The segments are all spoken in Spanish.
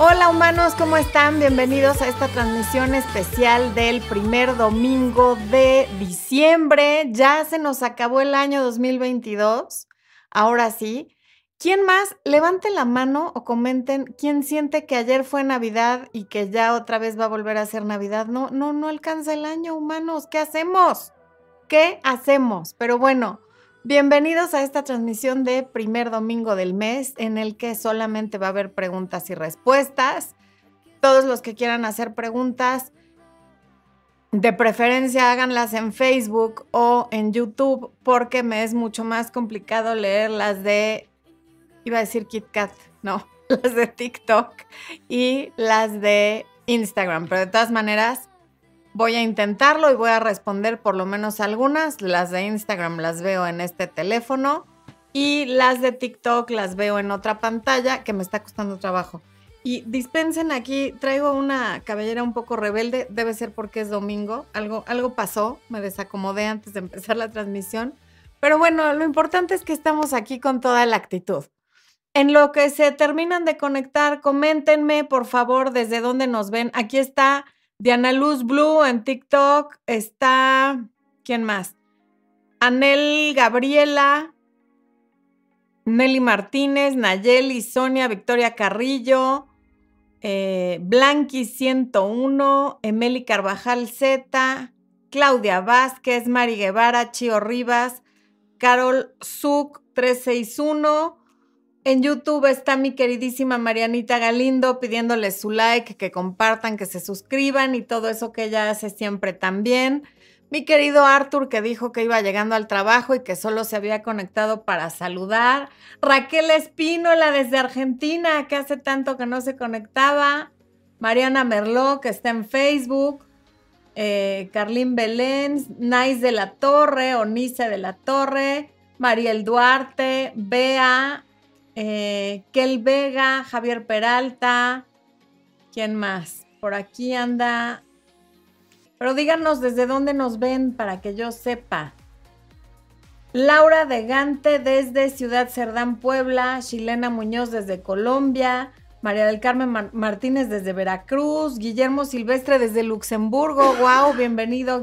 Hola humanos, ¿cómo están? Bienvenidos a esta transmisión especial del primer domingo de diciembre. Ya se nos acabó el año 2022. Ahora sí. ¿Quién más? Levante la mano o comenten quién siente que ayer fue Navidad y que ya otra vez va a volver a ser Navidad. No, no, no alcanza el año, humanos. ¿Qué hacemos? ¿Qué hacemos? Pero bueno, Bienvenidos a esta transmisión de primer domingo del mes en el que solamente va a haber preguntas y respuestas. Todos los que quieran hacer preguntas, de preferencia háganlas en Facebook o en YouTube porque me es mucho más complicado leer las de, iba a decir KitKat, no, las de TikTok y las de Instagram. Pero de todas maneras, Voy a intentarlo y voy a responder por lo menos algunas. Las de Instagram las veo en este teléfono y las de TikTok las veo en otra pantalla que me está costando trabajo. Y dispensen aquí, traigo una cabellera un poco rebelde, debe ser porque es domingo, algo, algo pasó, me desacomodé antes de empezar la transmisión, pero bueno, lo importante es que estamos aquí con toda la actitud. En lo que se terminan de conectar, coméntenme por favor desde dónde nos ven. Aquí está Diana Luz Blue en TikTok. Está. ¿Quién más? Anel Gabriela. Nelly Martínez, Nayeli, Sonia, Victoria Carrillo, eh, Blanqui 101, Emeli Carvajal Z, Claudia Vázquez, Mari Guevara, Chio Rivas, Carol Zuc 361, en YouTube está mi queridísima Marianita Galindo pidiéndole su like, que compartan, que se suscriban y todo eso que ella hace siempre también. Mi querido Arthur que dijo que iba llegando al trabajo y que solo se había conectado para saludar. Raquel Espínola desde Argentina, que hace tanto que no se conectaba. Mariana Merló, que está en Facebook. Eh, Carlín Belén, Nice de la Torre, Onice de la Torre, Mariel Duarte, Bea, eh, Kel Vega, Javier Peralta, ¿quién más? Por aquí anda. Pero díganos desde dónde nos ven para que yo sepa. Laura de Gante desde Ciudad Cerdán, Puebla. Chilena Muñoz desde Colombia. María del Carmen Martínez desde Veracruz. Guillermo Silvestre desde Luxemburgo. ¡Wow! Bienvenido,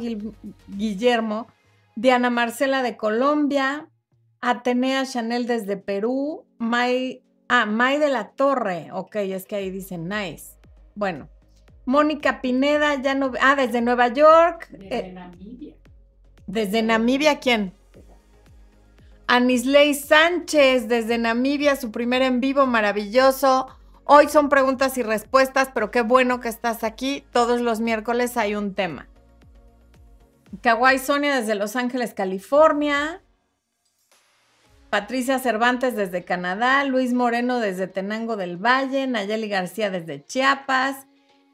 Guillermo. Diana Marcela de Colombia. Atenea Chanel desde Perú. May, ah, May de la Torre. Ok, es que ahí dice nice. Bueno. Mónica Pineda, ya no. Ah, desde Nueva York. Desde eh, Namibia. ¿Desde Namibia quién? Anisley Sánchez, desde Namibia, su primer en vivo, maravilloso. Hoy son preguntas y respuestas, pero qué bueno que estás aquí. Todos los miércoles hay un tema. Kawaii Sonia desde Los Ángeles, California. Patricia Cervantes desde Canadá, Luis Moreno desde Tenango del Valle, Nayeli García desde Chiapas,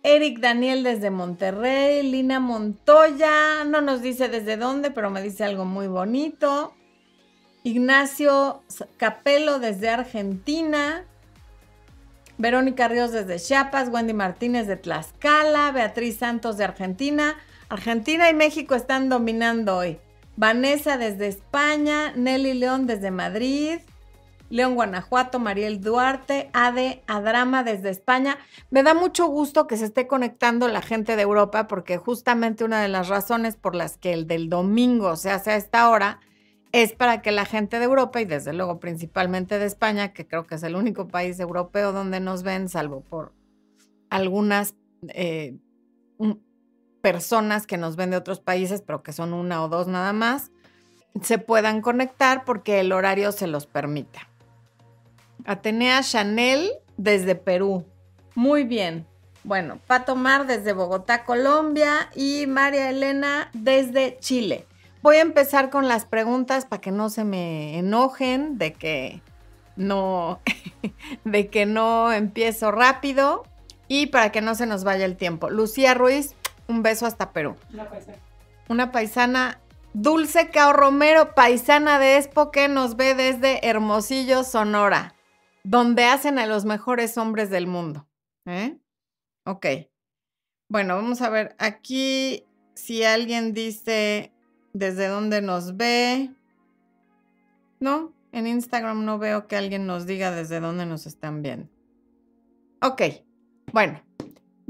Eric Daniel desde Monterrey, Lina Montoya, no nos dice desde dónde, pero me dice algo muy bonito. Ignacio Capelo desde Argentina, Verónica Ríos desde Chiapas, Wendy Martínez de Tlaxcala, Beatriz Santos de Argentina. Argentina y México están dominando hoy. Vanessa desde España, Nelly León desde Madrid, León Guanajuato, Mariel Duarte, Ade Adrama desde España. Me da mucho gusto que se esté conectando la gente de Europa porque justamente una de las razones por las que el del domingo se hace a esta hora es para que la gente de Europa y desde luego principalmente de España, que creo que es el único país europeo donde nos ven, salvo por algunas eh, personas que nos ven de otros países, pero que son una o dos nada más, se puedan conectar porque el horario se los permite. Atenea Chanel desde Perú. Muy bien. Bueno, Pato Mar desde Bogotá, Colombia y María Elena desde Chile. Voy a empezar con las preguntas para que no se me enojen de que no de que no empiezo rápido y para que no se nos vaya el tiempo. Lucía Ruiz, un beso hasta Perú. Una paisana. Una paisana. Dulce Cao Romero, paisana de Expo, que nos ve desde Hermosillo, Sonora, donde hacen a los mejores hombres del mundo. ¿Eh? Ok. Bueno, vamos a ver aquí si alguien dice desde dónde nos ve. No, en Instagram no veo que alguien nos diga desde dónde nos están viendo. Ok. Bueno,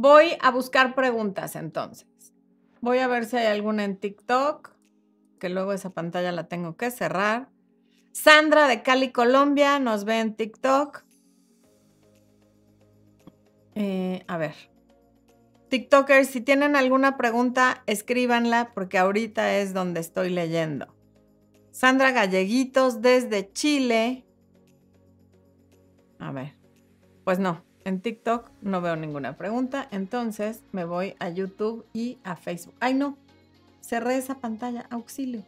voy a buscar preguntas entonces. Voy a ver si hay alguna en TikTok, que luego esa pantalla la tengo que cerrar. Sandra de Cali, Colombia, nos ve en TikTok. Eh, a ver. TikTokers, si tienen alguna pregunta, escríbanla porque ahorita es donde estoy leyendo. Sandra Galleguitos desde Chile. A ver. Pues no, en TikTok no veo ninguna pregunta, entonces me voy a YouTube y a Facebook. Ay, no, cerré esa pantalla, auxilio.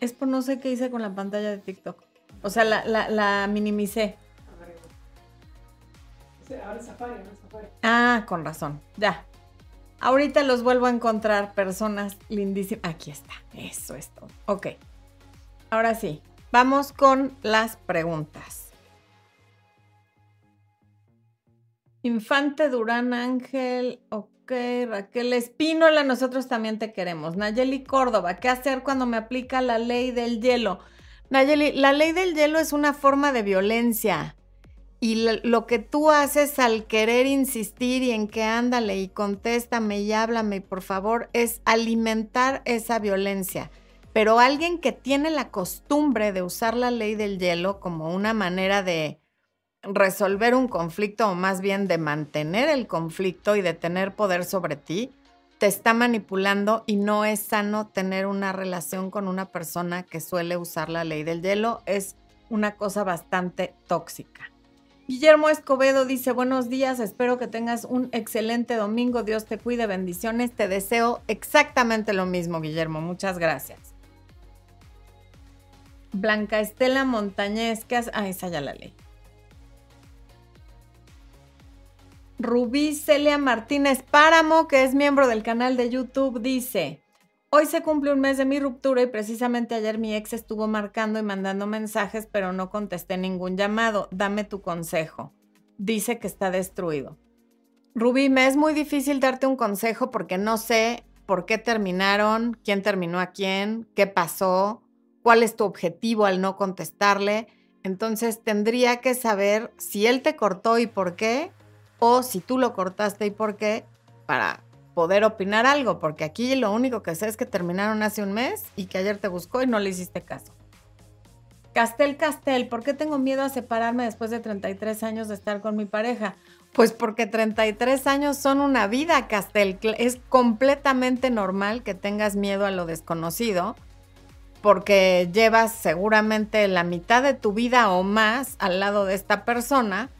Es por no sé qué hice con la pantalla de TikTok. O sea, la, la, minimicé. Ah, con razón. Ya. Ahorita los vuelvo a encontrar personas lindísimas. Aquí está. Eso es todo. Ok. Ahora sí. Vamos con las preguntas. Infante Durán Ángel. Ok. Raquel Espínola, nosotros también te queremos. Nayeli Córdoba, ¿qué hacer cuando me aplica la ley del hielo? Nayeli, la ley del hielo es una forma de violencia. Y lo que tú haces al querer insistir y en que ándale y contéstame y háblame, por favor, es alimentar esa violencia. Pero alguien que tiene la costumbre de usar la ley del hielo como una manera de resolver un conflicto o más bien de mantener el conflicto y de tener poder sobre ti, te está manipulando y no es sano tener una relación con una persona que suele usar la ley del hielo. Es una cosa bastante tóxica. Guillermo Escobedo dice, buenos días, espero que tengas un excelente domingo, Dios te cuide, bendiciones, te deseo exactamente lo mismo, Guillermo, muchas gracias. Blanca Estela Montañez, ¿qué hace? Ah, esa ya la ley. Rubí Celia Martínez Páramo, que es miembro del canal de YouTube, dice, hoy se cumple un mes de mi ruptura y precisamente ayer mi ex estuvo marcando y mandando mensajes, pero no contesté ningún llamado. Dame tu consejo. Dice que está destruido. Rubí, me es muy difícil darte un consejo porque no sé por qué terminaron, quién terminó a quién, qué pasó, cuál es tu objetivo al no contestarle. Entonces tendría que saber si él te cortó y por qué o si tú lo cortaste y por qué, para poder opinar algo, porque aquí lo único que sé es que terminaron hace un mes y que ayer te buscó y no le hiciste caso. Castel Castel, ¿por qué tengo miedo a separarme después de 33 años de estar con mi pareja? Pues porque 33 años son una vida, Castel. Es completamente normal que tengas miedo a lo desconocido, porque llevas seguramente la mitad de tu vida o más al lado de esta persona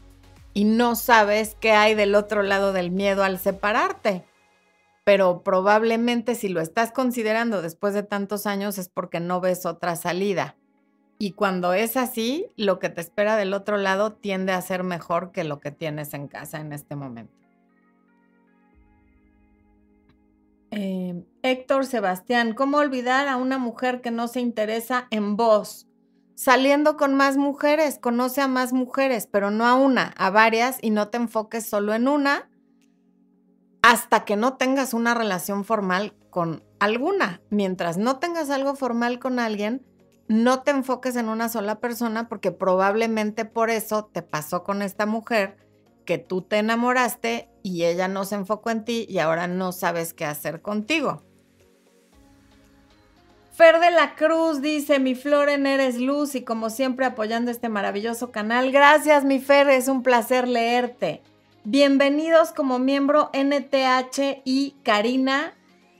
y no sabes qué hay del otro lado del miedo al separarte. Pero probablemente si lo estás considerando después de tantos años es porque no ves otra salida. Y cuando es así, lo que te espera del otro lado tiende a ser mejor que lo que tienes en casa en este momento. Eh, Héctor Sebastián, ¿cómo olvidar a una mujer que no se interesa en vos? saliendo con más mujeres, conoce a más mujeres, pero no a una, a varias y no te enfoques solo en una hasta que no tengas una relación formal con alguna. Mientras no tengas algo formal con alguien, no te enfoques en una sola persona porque probablemente por eso te pasó con esta mujer que tú te enamoraste y ella no se enfocó en ti y ahora no sabes qué hacer contigo. Fer de la Cruz dice, mi Flor en Eres Luz y como siempre apoyando este maravilloso canal. Gracias, mi Fer, es un placer leerte. Bienvenidos como miembro NTH y Karina.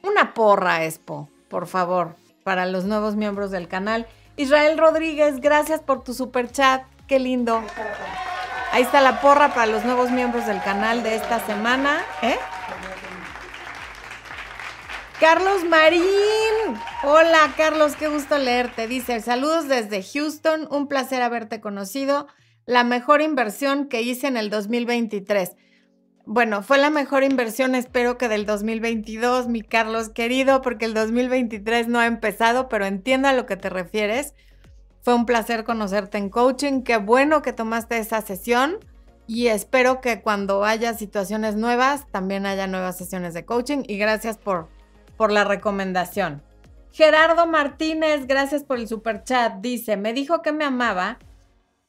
Una porra, Expo, por favor, para los nuevos miembros del canal. Israel Rodríguez, gracias por tu super chat. Qué lindo. Ahí está la porra para los nuevos miembros del canal de esta semana. ¿Eh? Carlos Marín. Hola Carlos, qué gusto leerte. Dice, saludos desde Houston, un placer haberte conocido. La mejor inversión que hice en el 2023. Bueno, fue la mejor inversión, espero que del 2022, mi Carlos querido, porque el 2023 no ha empezado, pero entiendo a lo que te refieres. Fue un placer conocerte en coaching. Qué bueno que tomaste esa sesión y espero que cuando haya situaciones nuevas, también haya nuevas sesiones de coaching. Y gracias por por la recomendación. Gerardo Martínez, gracias por el super chat. Dice, me dijo que me amaba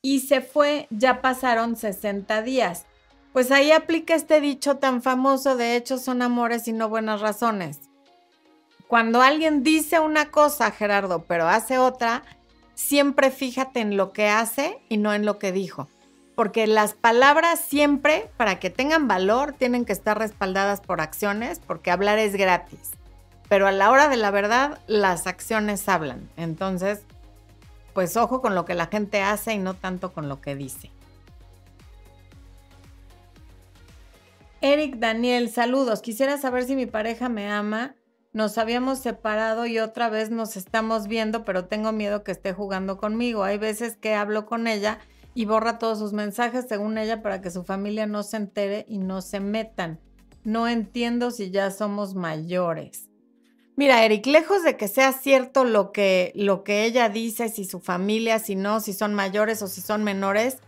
y se fue, ya pasaron 60 días. Pues ahí aplica este dicho tan famoso de hechos son amores y no buenas razones. Cuando alguien dice una cosa, Gerardo, pero hace otra, siempre fíjate en lo que hace y no en lo que dijo. Porque las palabras siempre, para que tengan valor, tienen que estar respaldadas por acciones, porque hablar es gratis. Pero a la hora de la verdad, las acciones hablan. Entonces, pues ojo con lo que la gente hace y no tanto con lo que dice. Eric Daniel, saludos. Quisiera saber si mi pareja me ama. Nos habíamos separado y otra vez nos estamos viendo, pero tengo miedo que esté jugando conmigo. Hay veces que hablo con ella y borra todos sus mensajes según ella para que su familia no se entere y no se metan. No entiendo si ya somos mayores. Mira, Eric, lejos de que sea cierto lo que, lo que ella dice, si su familia, si no, si son mayores o si son menores,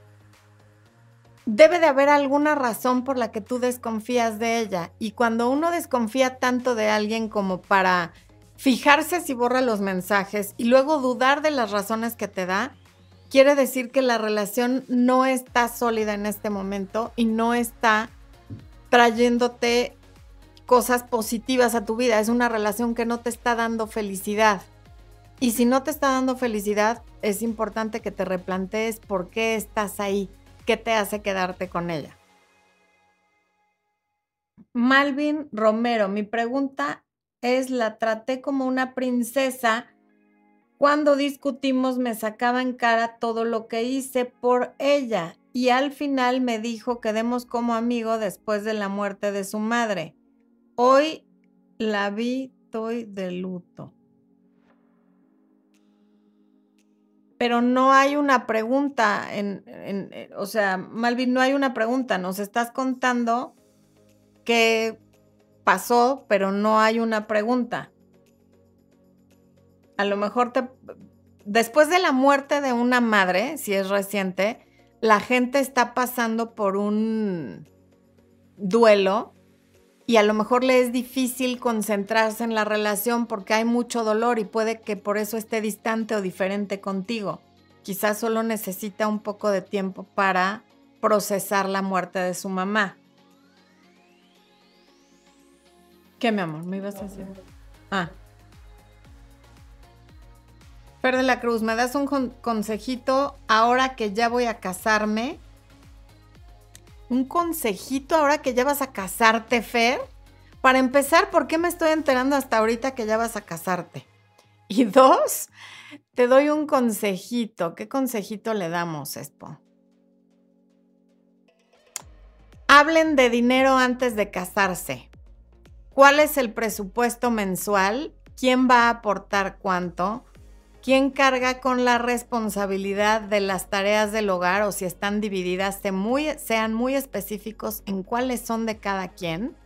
debe de haber alguna razón por la que tú desconfías de ella. Y cuando uno desconfía tanto de alguien como para fijarse si borra los mensajes y luego dudar de las razones que te da, quiere decir que la relación no está sólida en este momento y no está trayéndote cosas positivas a tu vida. Es una relación que no te está dando felicidad. Y si no te está dando felicidad, es importante que te replantees por qué estás ahí, qué te hace quedarte con ella. Malvin Romero, mi pregunta es, la traté como una princesa. Cuando discutimos me sacaba en cara todo lo que hice por ella y al final me dijo quedemos como amigo después de la muerte de su madre. Hoy la vi, estoy de luto. Pero no hay una pregunta, en, eh, o sea, Malvin, no hay una pregunta, nos estás contando qué pasó, pero no hay una pregunta. A lo mejor te, después de la muerte de una madre, si es reciente, la gente está pasando por un duelo y a lo mejor le es difícil concentrarse en la relación porque hay mucho dolor y puede que por eso esté distante o diferente contigo. Quizás solo necesita un poco de tiempo para procesar la muerte de su mamá. ¿Qué, mi amor? ¿Me ibas a decir? Ah. Fer de la Cruz, ¿me das un consejito ahora que ya voy a casarme? Un consejito ahora que ya vas a casarte, Fer. Para empezar, ¿por qué me estoy enterando hasta ahorita que ya vas a casarte? Y dos, te doy un consejito. ¿Qué consejito le damos, Expo? Hablen de dinero antes de casarse. ¿Cuál es el presupuesto mensual? ¿Quién va a aportar cuánto? Quién carga con la responsabilidad de las tareas del hogar o si están divididas, sean muy específicos en cuáles son de cada quien.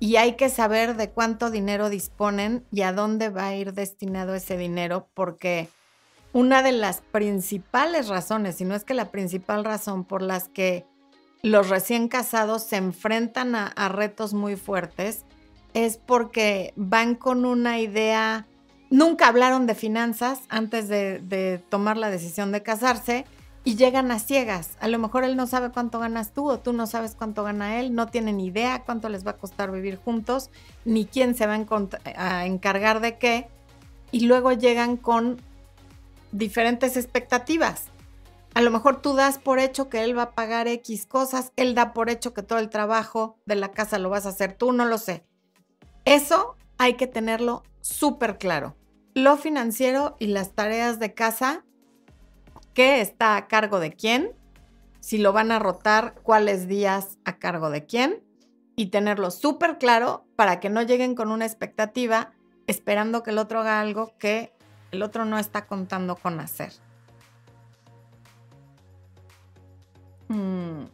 Y hay que saber de cuánto dinero disponen y a dónde va a ir destinado ese dinero, porque una de las principales razones, si no es que la principal razón por las que los recién casados se enfrentan a retos muy fuertes, es porque van con una idea nunca hablaron de finanzas antes de, tomar la decisión de casarse y llegan a ciegas. A lo mejor él no sabe cuánto ganas tú o tú no sabes cuánto gana él, no tienen idea cuánto les va a costar vivir juntos, ni quién se va a, encargar de qué, y luego llegan con diferentes expectativas. A lo mejor tú das por hecho que él va a pagar X cosas, él da por hecho que todo el trabajo de la casa lo vas a hacer tú, no lo sé. Eso hay que tenerlo súper claro lo financiero y las tareas de casa, qué está a cargo de quién, si lo van a rotar, cuáles días a cargo de quién y tenerlo súper claro para que no lleguen con una expectativa esperando que el otro haga algo que el otro no está contando con hacer. Mm,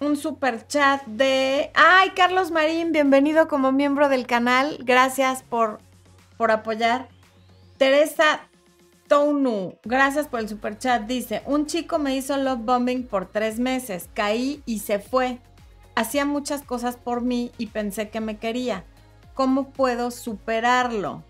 un super chat de... ¡Ay, Carlos Marín! Bienvenido como miembro del canal. Gracias por, por apoyar. Teresa Tounu, gracias por el super chat. Dice: Un chico me hizo love bombing por tres meses. Caí y se fue. Hacía muchas cosas por mí y pensé que me quería. ¿Cómo puedo superarlo?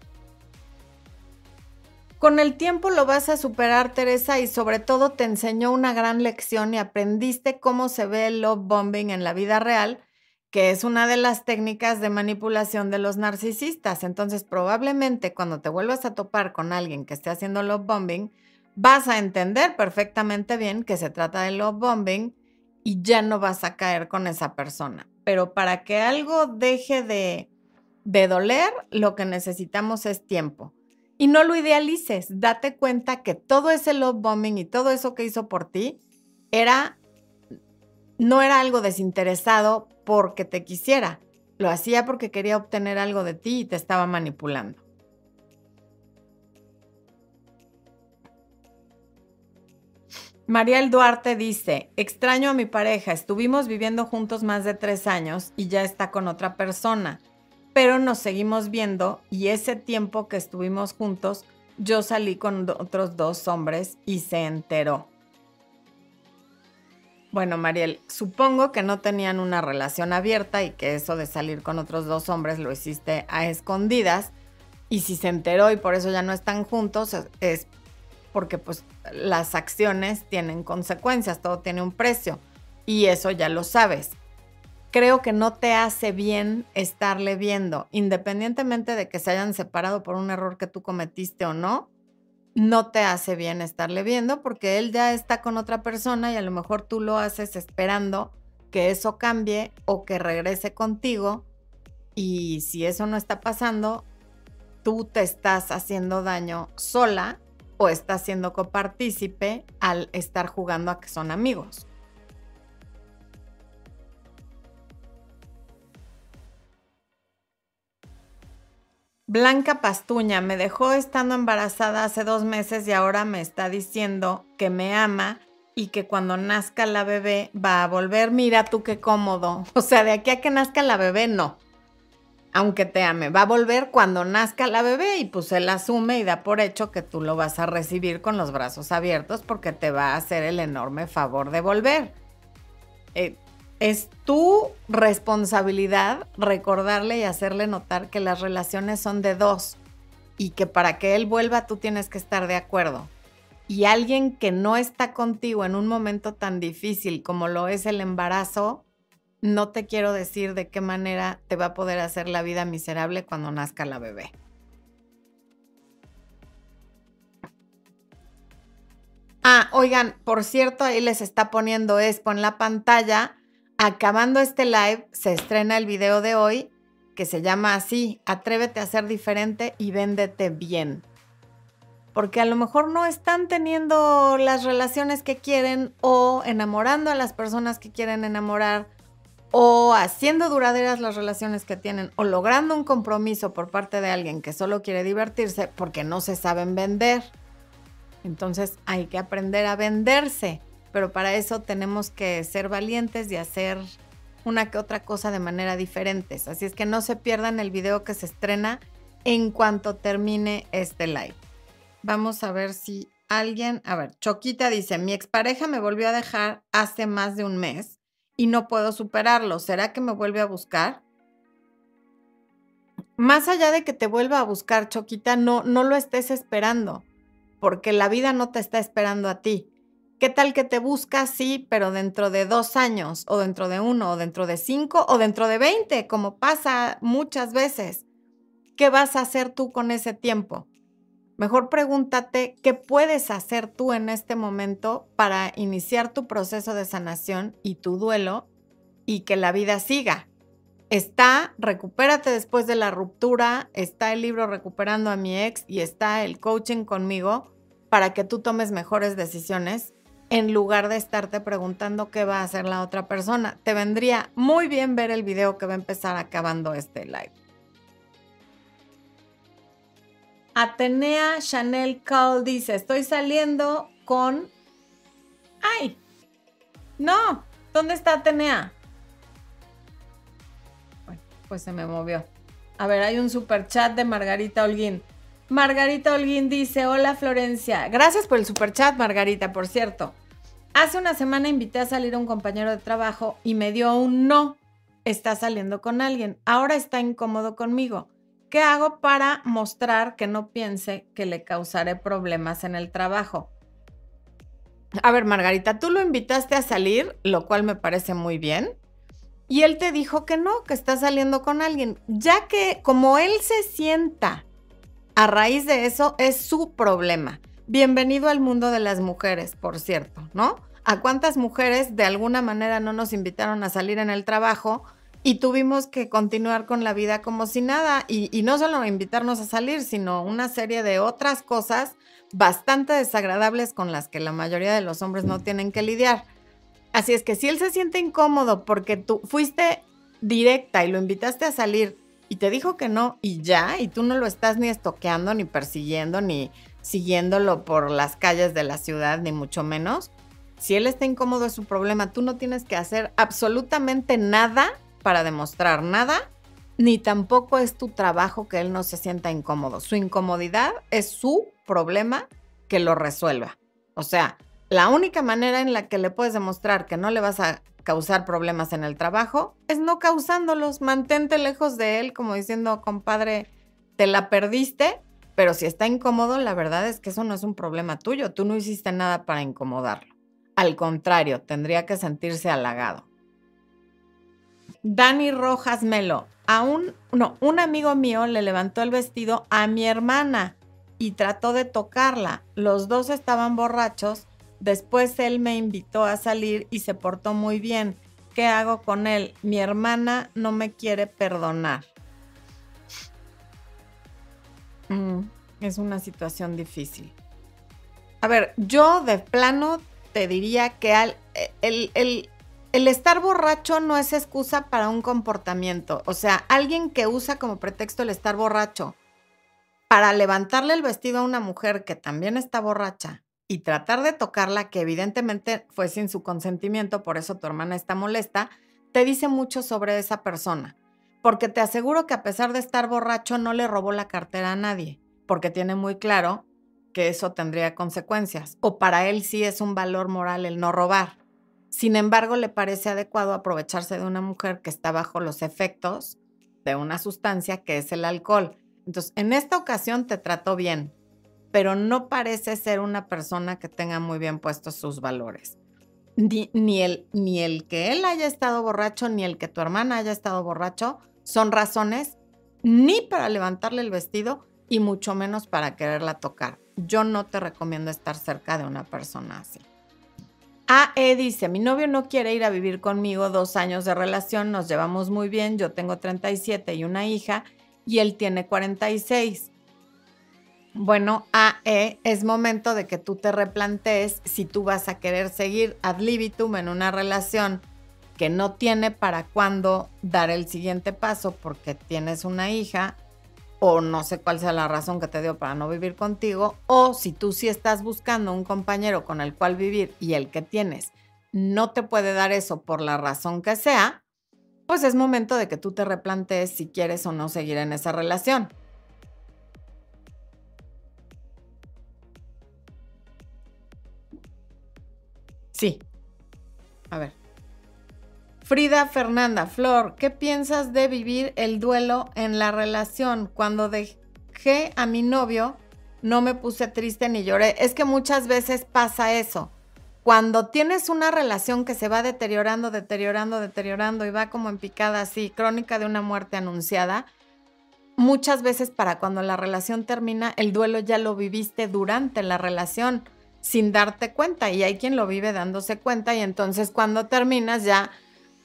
Con el tiempo lo vas a superar, Teresa, y sobre todo te enseñó una gran lección y aprendiste cómo se ve el love bombing en la vida real, que es una de las técnicas de manipulación de los narcisistas. Entonces, probablemente cuando te vuelvas a topar con alguien que esté haciendo love bombing, vas a entender perfectamente bien que se trata de love bombing y ya no vas a caer con esa persona. Pero para que algo deje de, de doler, lo que necesitamos es tiempo. Y no lo idealices, date cuenta que todo ese love bombing y todo eso que hizo por ti era no era algo desinteresado porque te quisiera, lo hacía porque quería obtener algo de ti y te estaba manipulando. Mariel Duarte dice, extraño a mi pareja, estuvimos viviendo juntos más de tres años y ya está con otra persona, pero nos seguimos viendo y ese tiempo que estuvimos juntos, yo salí con otros dos hombres y se enteró. Bueno, Mariel, supongo que no tenían una relación abierta y que eso de salir con otros dos hombres lo hiciste a escondidas. Y si se enteró y por eso ya no están juntos, es porque pues las acciones tienen consecuencias, todo tiene un precio y eso ya lo sabes. Creo que no te hace bien estarle viendo, independientemente de que se hayan separado por un error que tú cometiste o no, no te hace bien estarle viendo porque él ya está con otra persona y a lo mejor tú lo haces esperando que eso cambie o que regrese contigo y si eso no está pasando, tú te estás haciendo daño sola o está siendo copartícipe al estar jugando a que son amigos. Blanca Pastuña me dejó estando embarazada hace dos meses y ahora me está diciendo que me ama y que cuando nazca la bebé va a volver. Mira tú qué cómodo. O sea, de aquí a que nazca la bebé, no aunque te ame, va a volver cuando nazca la bebé y pues él asume y da por hecho que tú lo vas a recibir con los brazos abiertos porque te va a hacer el enorme favor de volver. Eh, es tu responsabilidad recordarle y hacerle notar que las relaciones son de dos y que para que él vuelva tú tienes que estar de acuerdo. Y alguien que no está contigo en un momento tan difícil como lo es el embarazo, no te quiero decir de qué manera te va a poder hacer la vida miserable cuando nazca la bebé. Ah, oigan, por cierto, ahí les está poniendo Expo en la pantalla. Acabando este live, se estrena el video de hoy que se llama así, Atrévete a ser diferente y véndete bien. Porque a lo mejor no están teniendo las relaciones que quieren o enamorando a las personas que quieren enamorar o haciendo duraderas las relaciones que tienen o logrando un compromiso por parte de alguien que solo quiere divertirse porque no se saben vender. Entonces hay que aprender a venderse, pero para eso tenemos que ser valientes y hacer una que otra cosa de manera diferente. Así es que no se pierdan el video que se estrena en cuanto termine este live. Vamos a ver si alguien, a ver, Choquita dice, mi expareja me volvió a dejar hace más de un mes y no puedo superarlo. ¿Será que me vuelve a buscar? Más allá de que te vuelva a buscar, Choquita, no, no lo estés esperando, porque la vida no te está esperando a ti. ¿Qué tal que te busca? Sí, pero dentro de dos años, o dentro de uno, o dentro de cinco, o dentro de veinte, como pasa muchas veces. ¿Qué vas a hacer tú con ese tiempo? Mejor pregúntate qué puedes hacer tú en este momento para iniciar tu proceso de sanación y tu duelo y que la vida siga. Está Recupérate después de la ruptura, está el libro Recuperando a mi ex y está el coaching conmigo para que tú tomes mejores decisiones en lugar de estarte preguntando qué va a hacer la otra persona. Te vendría muy bien ver el video que va a empezar acabando este live. Atenea Chanel Call dice, estoy saliendo con... ¡Ay! No, ¿dónde está Atenea? Bueno, pues se me movió. A ver, hay un super chat de Margarita Holguín. Margarita Holguín dice, hola Florencia. Gracias por el super chat, Margarita, por cierto. Hace una semana invité a salir a un compañero de trabajo y me dio un no. Está saliendo con alguien. Ahora está incómodo conmigo ¿Qué hago para mostrar que no piense que le causaré problemas en el trabajo? A ver, Margarita, tú lo invitaste a salir, lo cual me parece muy bien. Y él te dijo que no, que está saliendo con alguien. Ya que como él se sienta a raíz de eso, es su problema. Bienvenido al mundo de las mujeres, por cierto, ¿no? ¿A cuántas mujeres de alguna manera no nos invitaron a salir en el trabajo y tuvimos que continuar con la vida como si nada? Y, no solo invitarnos a salir, sino una serie de otras cosas bastante desagradables con las que la mayoría de los hombres no tienen que lidiar. Así es que si él se siente incómodo porque tú fuiste directa y lo invitaste a salir y te dijo que no y ya, y tú no lo estás ni estoqueando, ni persiguiendo, ni siguiéndolo por las calles de la ciudad, ni mucho menos. Si él está incómodo es su problema. Tú no tienes que hacer absolutamente nada para demostrar nada, ni tampoco es tu trabajo que él no se sienta incómodo. Su incomodidad es su problema que lo resuelva. O sea, la única manera en la que le puedes demostrar que no le vas a causar problemas en el trabajo es no causándolos. Mantente lejos de él, como diciendo, compadre, te la perdiste pero si está incómodo, la verdad es que eso no es un problema tuyo. Tú no hiciste nada para incomodarlo. Al contrario, tendría que sentirse halagado. Dani Rojas Melo, a un, no, un amigo mío le levantó el vestido a mi hermana y trató de tocarla. Los dos estaban borrachos. Después él me invitó a salir y se portó muy bien. ¿Qué hago con él? Mi hermana no me quiere perdonar. Mm, es una situación difícil. A ver, yo de plano te diría que al, el, el estar borracho no es excusa para un comportamiento. O sea, alguien que usa como pretexto el estar borracho para levantarle el vestido a una mujer que también está borracha y tratar de tocarla, que evidentemente fue sin su consentimiento, por eso tu hermana está molesta, te dice mucho sobre esa persona porque te aseguro que a pesar de estar borracho no le robó la cartera a nadie, porque tiene muy claro que eso tendría consecuencias, o para él sí es un valor moral el no robar. Sin embargo, le parece adecuado aprovecharse de una mujer que está bajo los efectos de una sustancia que es el alcohol. Entonces, en esta ocasión te trató bien, pero no parece ser una persona que tenga muy bien puestos sus valores. Ni, el, ni el que él haya estado borracho, ni el que tu hermana haya estado borracho, son razones ni para levantarle el vestido y mucho menos para quererla tocar. Yo no te recomiendo estar cerca de una persona así. AE dice, mi novio no quiere ir a vivir conmigo, dos años de relación, nos llevamos muy bien, yo tengo 37 y una hija y él tiene 46. Bueno, AE, es momento de que tú te replantees si tú vas a querer seguir ad libitum en una relación que no tiene para cuándo dar el siguiente paso porque tienes una hija o no sé cuál sea la razón que te dio para no vivir contigo, o si tú sí estás buscando un compañero con el cual vivir y el que tienes no te puede dar eso por la razón que sea, pues es momento de que tú te replantees si quieres o no seguir en esa relación. Sí. A ver. Frida Fernanda, Flor, ¿qué piensas de vivir el duelo en la relación? Cuando dejé a mi novio, no me puse triste ni lloré. Es que muchas veces pasa eso. Cuando tienes una relación que se va deteriorando, deteriorando, deteriorando y va como en picada así, crónica de una muerte anunciada, muchas veces para cuando la relación termina, el duelo ya lo viviste durante la relación sin darte cuenta y hay quien lo vive dándose cuenta y entonces cuando terminas ya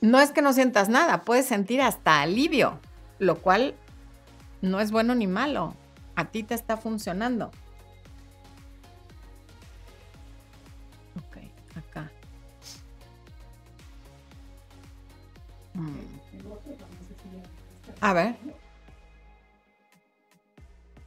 no es que no sientas nada, puedes sentir hasta alivio, lo cual no es bueno ni malo. A ti te está funcionando. Ok, acá. Mm. A ver.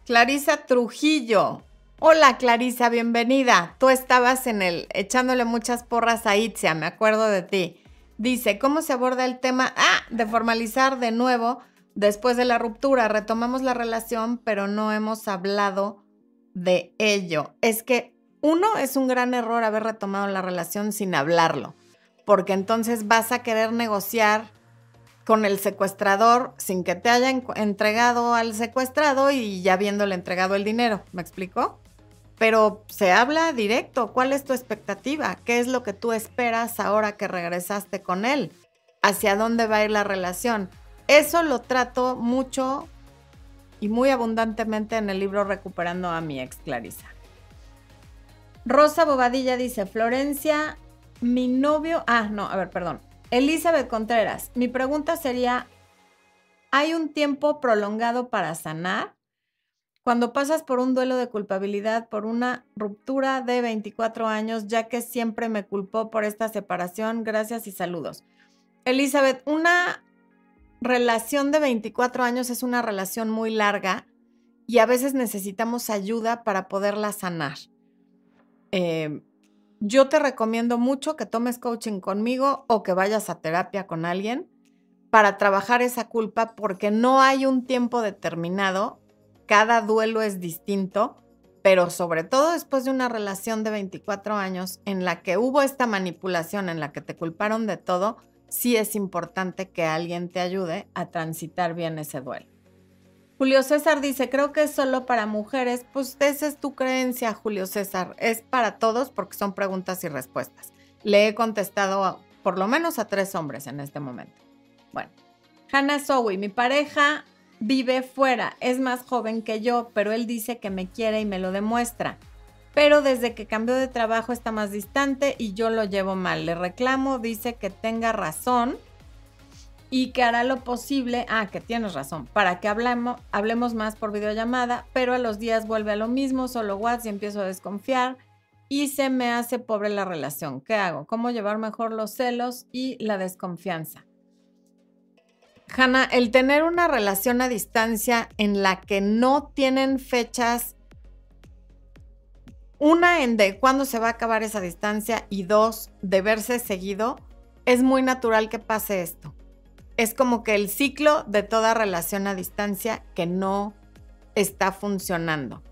Clarisa Trujillo. Hola Clarisa, bienvenida. Tú estabas en el echándole muchas porras a Itzia, me acuerdo de ti. Dice, ¿cómo se aborda el tema ah, de formalizar de nuevo después de la ruptura? Retomamos la relación, pero no hemos hablado de ello. Es que uno es un gran error haber retomado la relación sin hablarlo, porque entonces vas a querer negociar con el secuestrador sin que te hayan entregado al secuestrado y ya habiéndole entregado el dinero. ¿Me explicó? Pero se habla directo. ¿Cuál es tu expectativa? ¿Qué es lo que tú esperas ahora que regresaste con él? ¿Hacia dónde va a ir la relación? Eso lo trato mucho y muy abundantemente en el libro Recuperando a mi ex Clarisa. Rosa Bobadilla dice, Florencia, mi novio, ah, no, a ver, perdón. Elizabeth Contreras, mi pregunta sería, ¿hay un tiempo prolongado para sanar? Cuando pasas por un duelo de culpabilidad, por una ruptura de 24 años, ya que siempre me culpó por esta separación, gracias y saludos. Elizabeth, una relación de 24 años es una relación muy larga y a veces necesitamos ayuda para poderla sanar. Eh, yo te recomiendo mucho que tomes coaching conmigo o que vayas a terapia con alguien para trabajar esa culpa porque no hay un tiempo determinado, cada duelo es distinto, pero sobre todo después de una relación de 24 años en la que hubo esta manipulación, en la que te culparon de todo, sí es importante que alguien te ayude a transitar bien ese duelo. Julio César dice, creo que es solo para mujeres. Pues esa es tu creencia, Julio César. Es para todos porque son preguntas y respuestas. Le he contestado por lo menos a tres hombres en este momento. Bueno, Hannah Zoe, mi pareja vive fuera, es más joven que yo, pero él dice que me quiere y me lo demuestra. Pero desde que cambió de trabajo está más distante y yo lo llevo mal. Le reclamo, dice que tenga razón y que hará lo posible, ah, que tienes razón, para que hablemos, hablemos más por videollamada, pero a los días vuelve a lo mismo, solo WhatsApp y empiezo a desconfiar y se me hace pobre la relación. ¿Qué hago? ¿Cómo llevar mejor los celos y la desconfianza? Hanna, el tener una relación a distancia en la que no tienen fechas, una en de cuándo se va a acabar esa distancia y dos, de verse seguido, es muy natural que pase esto es como que el ciclo de toda relación a distancia que no está funcionando.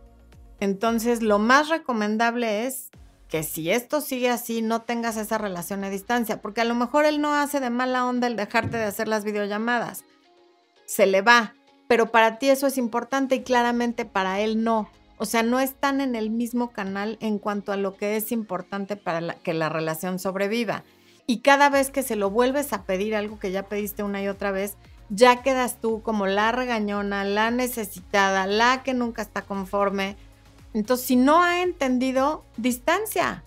Entonces, lo más recomendable es que si esto sigue así, no tengas esa relación a distancia, porque a lo mejor él no hace de mala onda el dejarte de hacer las videollamadas. Se le va, pero para ti eso es importante y claramente para él no. O sea, no están en el mismo canal en cuanto a lo que es importante para que la relación sobreviva y cada vez que se lo vuelves a pedir algo que ya pediste una y otra vez, ya quedas tú como la regañona, la necesitada, la que nunca está conforme. Entonces, si no ha entendido, distancia.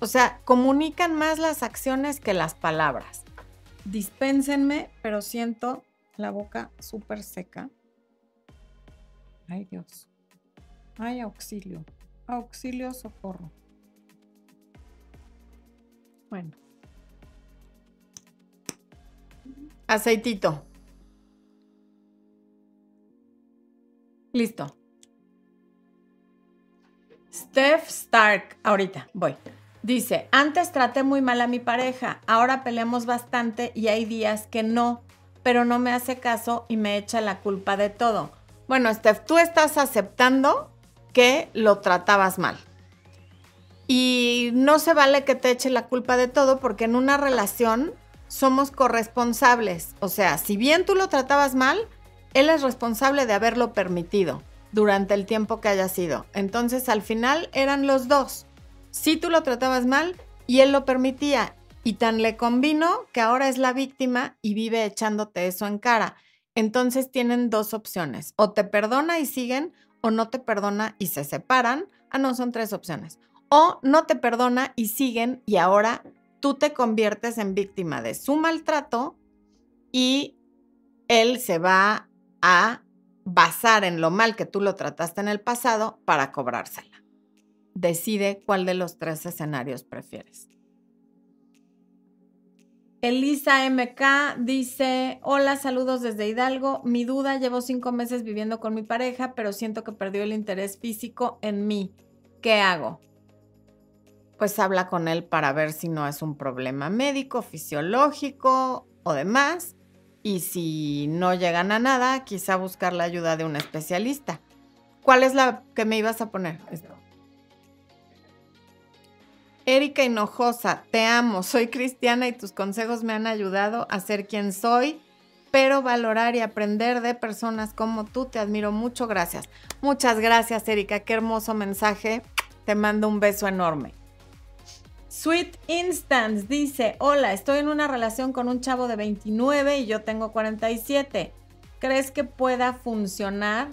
O sea, comunican más las acciones que las palabras. Dispénsenme, pero siento la boca súper seca. Ay, Dios. Ay, auxilio. Auxilio, socorro. Bueno. Aceitito. Listo. Steph Stark, ahorita voy. Dice, antes traté muy mal a mi pareja, ahora peleamos bastante y hay días que no, pero no me hace caso y me echa la culpa de todo. Bueno, Steph, tú estás aceptando que lo tratabas mal. Y no se vale que te eche la culpa de todo porque en una relación somos corresponsables. O sea, si bien tú lo tratabas mal, él es responsable de haberlo permitido durante el tiempo que haya sido. Entonces, al final eran los dos. Si tú lo tratabas mal y él lo permitía. Y tan le convino que ahora es la víctima y vive echándote eso en cara. Entonces tienen dos opciones. O te perdona y siguen, o no te perdona y se separan. Ah, no, son tres opciones. O no te perdona y siguen y ahora tú te conviertes en víctima de su maltrato y él se va a basar en lo mal que tú lo trataste en el pasado para cobrársela. Decide cuál de los tres escenarios prefieres. Elisa MK dice, hola, saludos desde Hidalgo. Mi duda, llevo cinco meses viviendo con mi pareja, pero siento que perdió el interés físico en mí. ¿Qué hago? Pues habla con él para ver si no es un problema médico, fisiológico o demás. Y si no llegan a nada, quizá buscar la ayuda de un especialista. ¿Cuál es la que me ibas a poner? Erika Hinojosa, te amo, soy cristiana y tus consejos me han ayudado a ser quien soy pero valorar y aprender de personas como tú. Te admiro mucho. Gracias. Muchas gracias, Erika. Qué hermoso mensaje. Te mando un beso enorme. Sweet Instance dice, hola, estoy en una relación con un chavo de 29 y yo tengo 47. ¿Crees que pueda funcionar?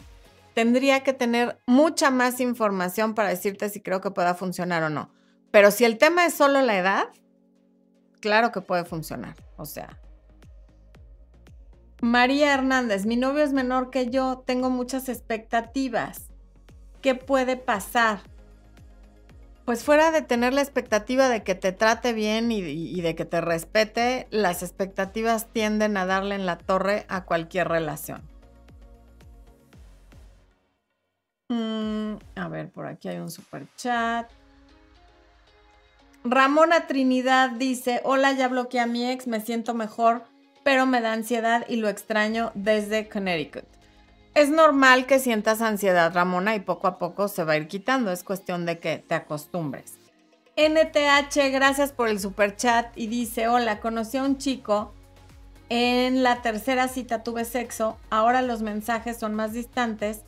Tendría que tener mucha más información para decirte si creo que pueda funcionar o no. Pero si el tema es solo la edad, claro que puede funcionar. O sea. María Hernández, mi novio es menor que yo, tengo muchas expectativas. ¿Qué puede pasar? Pues fuera de tener la expectativa de que te trate bien y, de que te respete, las expectativas tienden a darle en la torre a cualquier relación. Mm, a ver, por aquí hay un super chat. Ramona Trinidad dice, hola, ya bloqueé a mi ex, me siento mejor, pero me da ansiedad y lo extraño desde Connecticut. Es normal que sientas ansiedad, Ramona, y poco a poco se va a ir quitando. Es cuestión de que te acostumbres. NTH, gracias por el super chat y dice, hola, conocí a un chico. En la tercera cita tuve sexo. Ahora los mensajes son más distantes.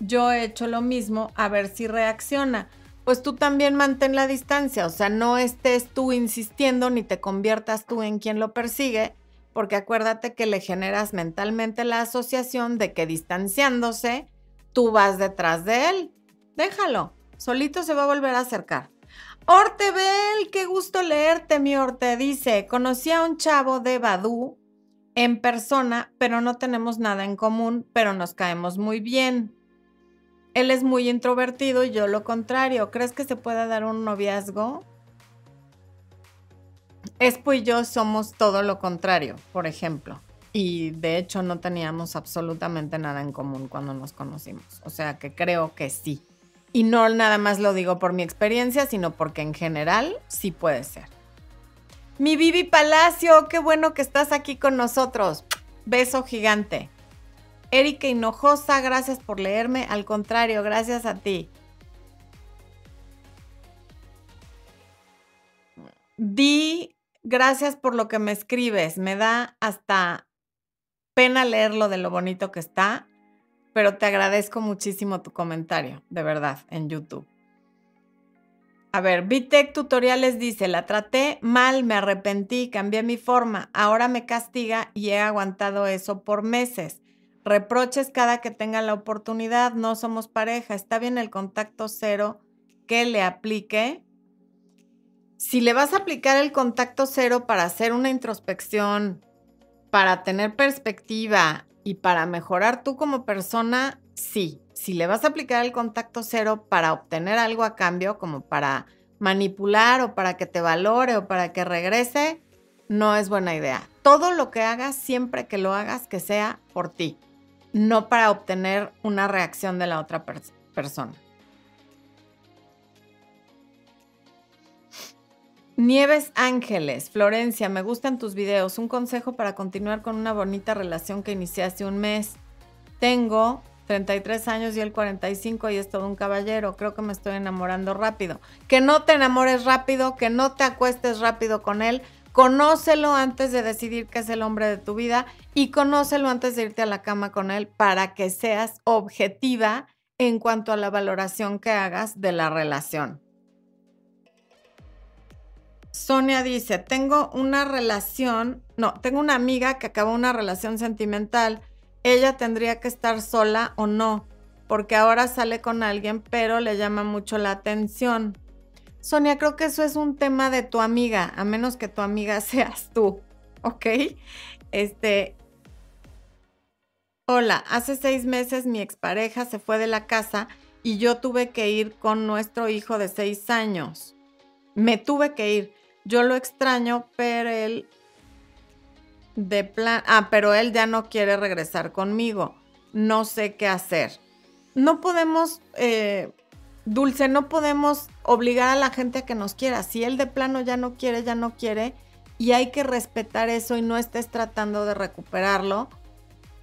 Yo he hecho lo mismo a ver si reacciona. Pues tú también mantén la distancia, o sea, no estés tú insistiendo ni te conviertas tú en quien lo persigue, porque acuérdate que le generas mentalmente la asociación de que distanciándose, tú vas detrás de él. Déjalo, solito se va a volver a acercar. Ortebel, qué gusto leerte, mi Orte. Dice, conocí a un chavo de Badú en persona, pero no tenemos nada en común, pero nos caemos muy bien. Él es muy introvertido y yo lo contrario. ¿Crees que se pueda dar un noviazgo? Espo y yo somos todo lo contrario, por ejemplo. Y de hecho no teníamos absolutamente nada en común cuando nos conocimos. O sea que creo que sí. Y no nada más lo digo por mi experiencia, sino porque en general sí puede ser. Mi Vivi Palacio, qué bueno que estás aquí con nosotros. Beso gigante. Erika Hinojosa, gracias por leerme. Al contrario, gracias a ti. Di Gracias por lo que me escribes. Me da hasta pena leerlo de lo bonito que está, pero te agradezco muchísimo tu comentario, de verdad, en YouTube. A ver, Bitec Tutoriales dice, la traté mal, me arrepentí, cambié mi forma, ahora me castiga y he aguantado eso por meses. Reproches cada que tenga la oportunidad, no somos pareja, está bien el contacto cero que le aplique si le vas a aplicar el contacto cero para hacer una introspección, para tener perspectiva y para mejorar tú como persona, sí. Si le vas a aplicar el contacto cero para obtener algo a cambio, como para manipular o para que te valore o para que regrese, no es buena idea. Todo lo que hagas, siempre que lo hagas, que sea por ti, no para obtener una reacción de la otra persona. Nieves Ángeles, Florencia, me gustan tus videos. Un consejo para continuar con una bonita relación que inicié hace un mes. Tengo 33 años y el 45 y es todo un caballero. Creo que me estoy enamorando rápido. Que no te enamores rápido, que no te acuestes rápido con él. Conócelo antes de decidir que es el hombre de tu vida y conócelo antes de irte a la cama con él para que seas objetiva en cuanto a la valoración que hagas de la relación. Sonia dice, tengo una relación, no, tengo una amiga que acabó una relación sentimental. Ella tendría que estar sola o no, porque ahora sale con alguien, pero le llama mucho la atención. Sonia, creo que eso es un tema de tu amiga, a menos que tu amiga seas tú, ¿ok? Este, hola, hace seis meses mi expareja se fue de la casa y yo tuve que ir con nuestro hijo de seis años. Me tuve que ir. Yo lo extraño, pero él de plan, ah, pero él ya no quiere regresar conmigo. No sé qué hacer. No podemos, eh, Dulce, no podemos obligar a la gente a que nos quiera. Si él de plano ya no quiere, ya no quiere. Y hay que respetar eso y no estés tratando de recuperarlo.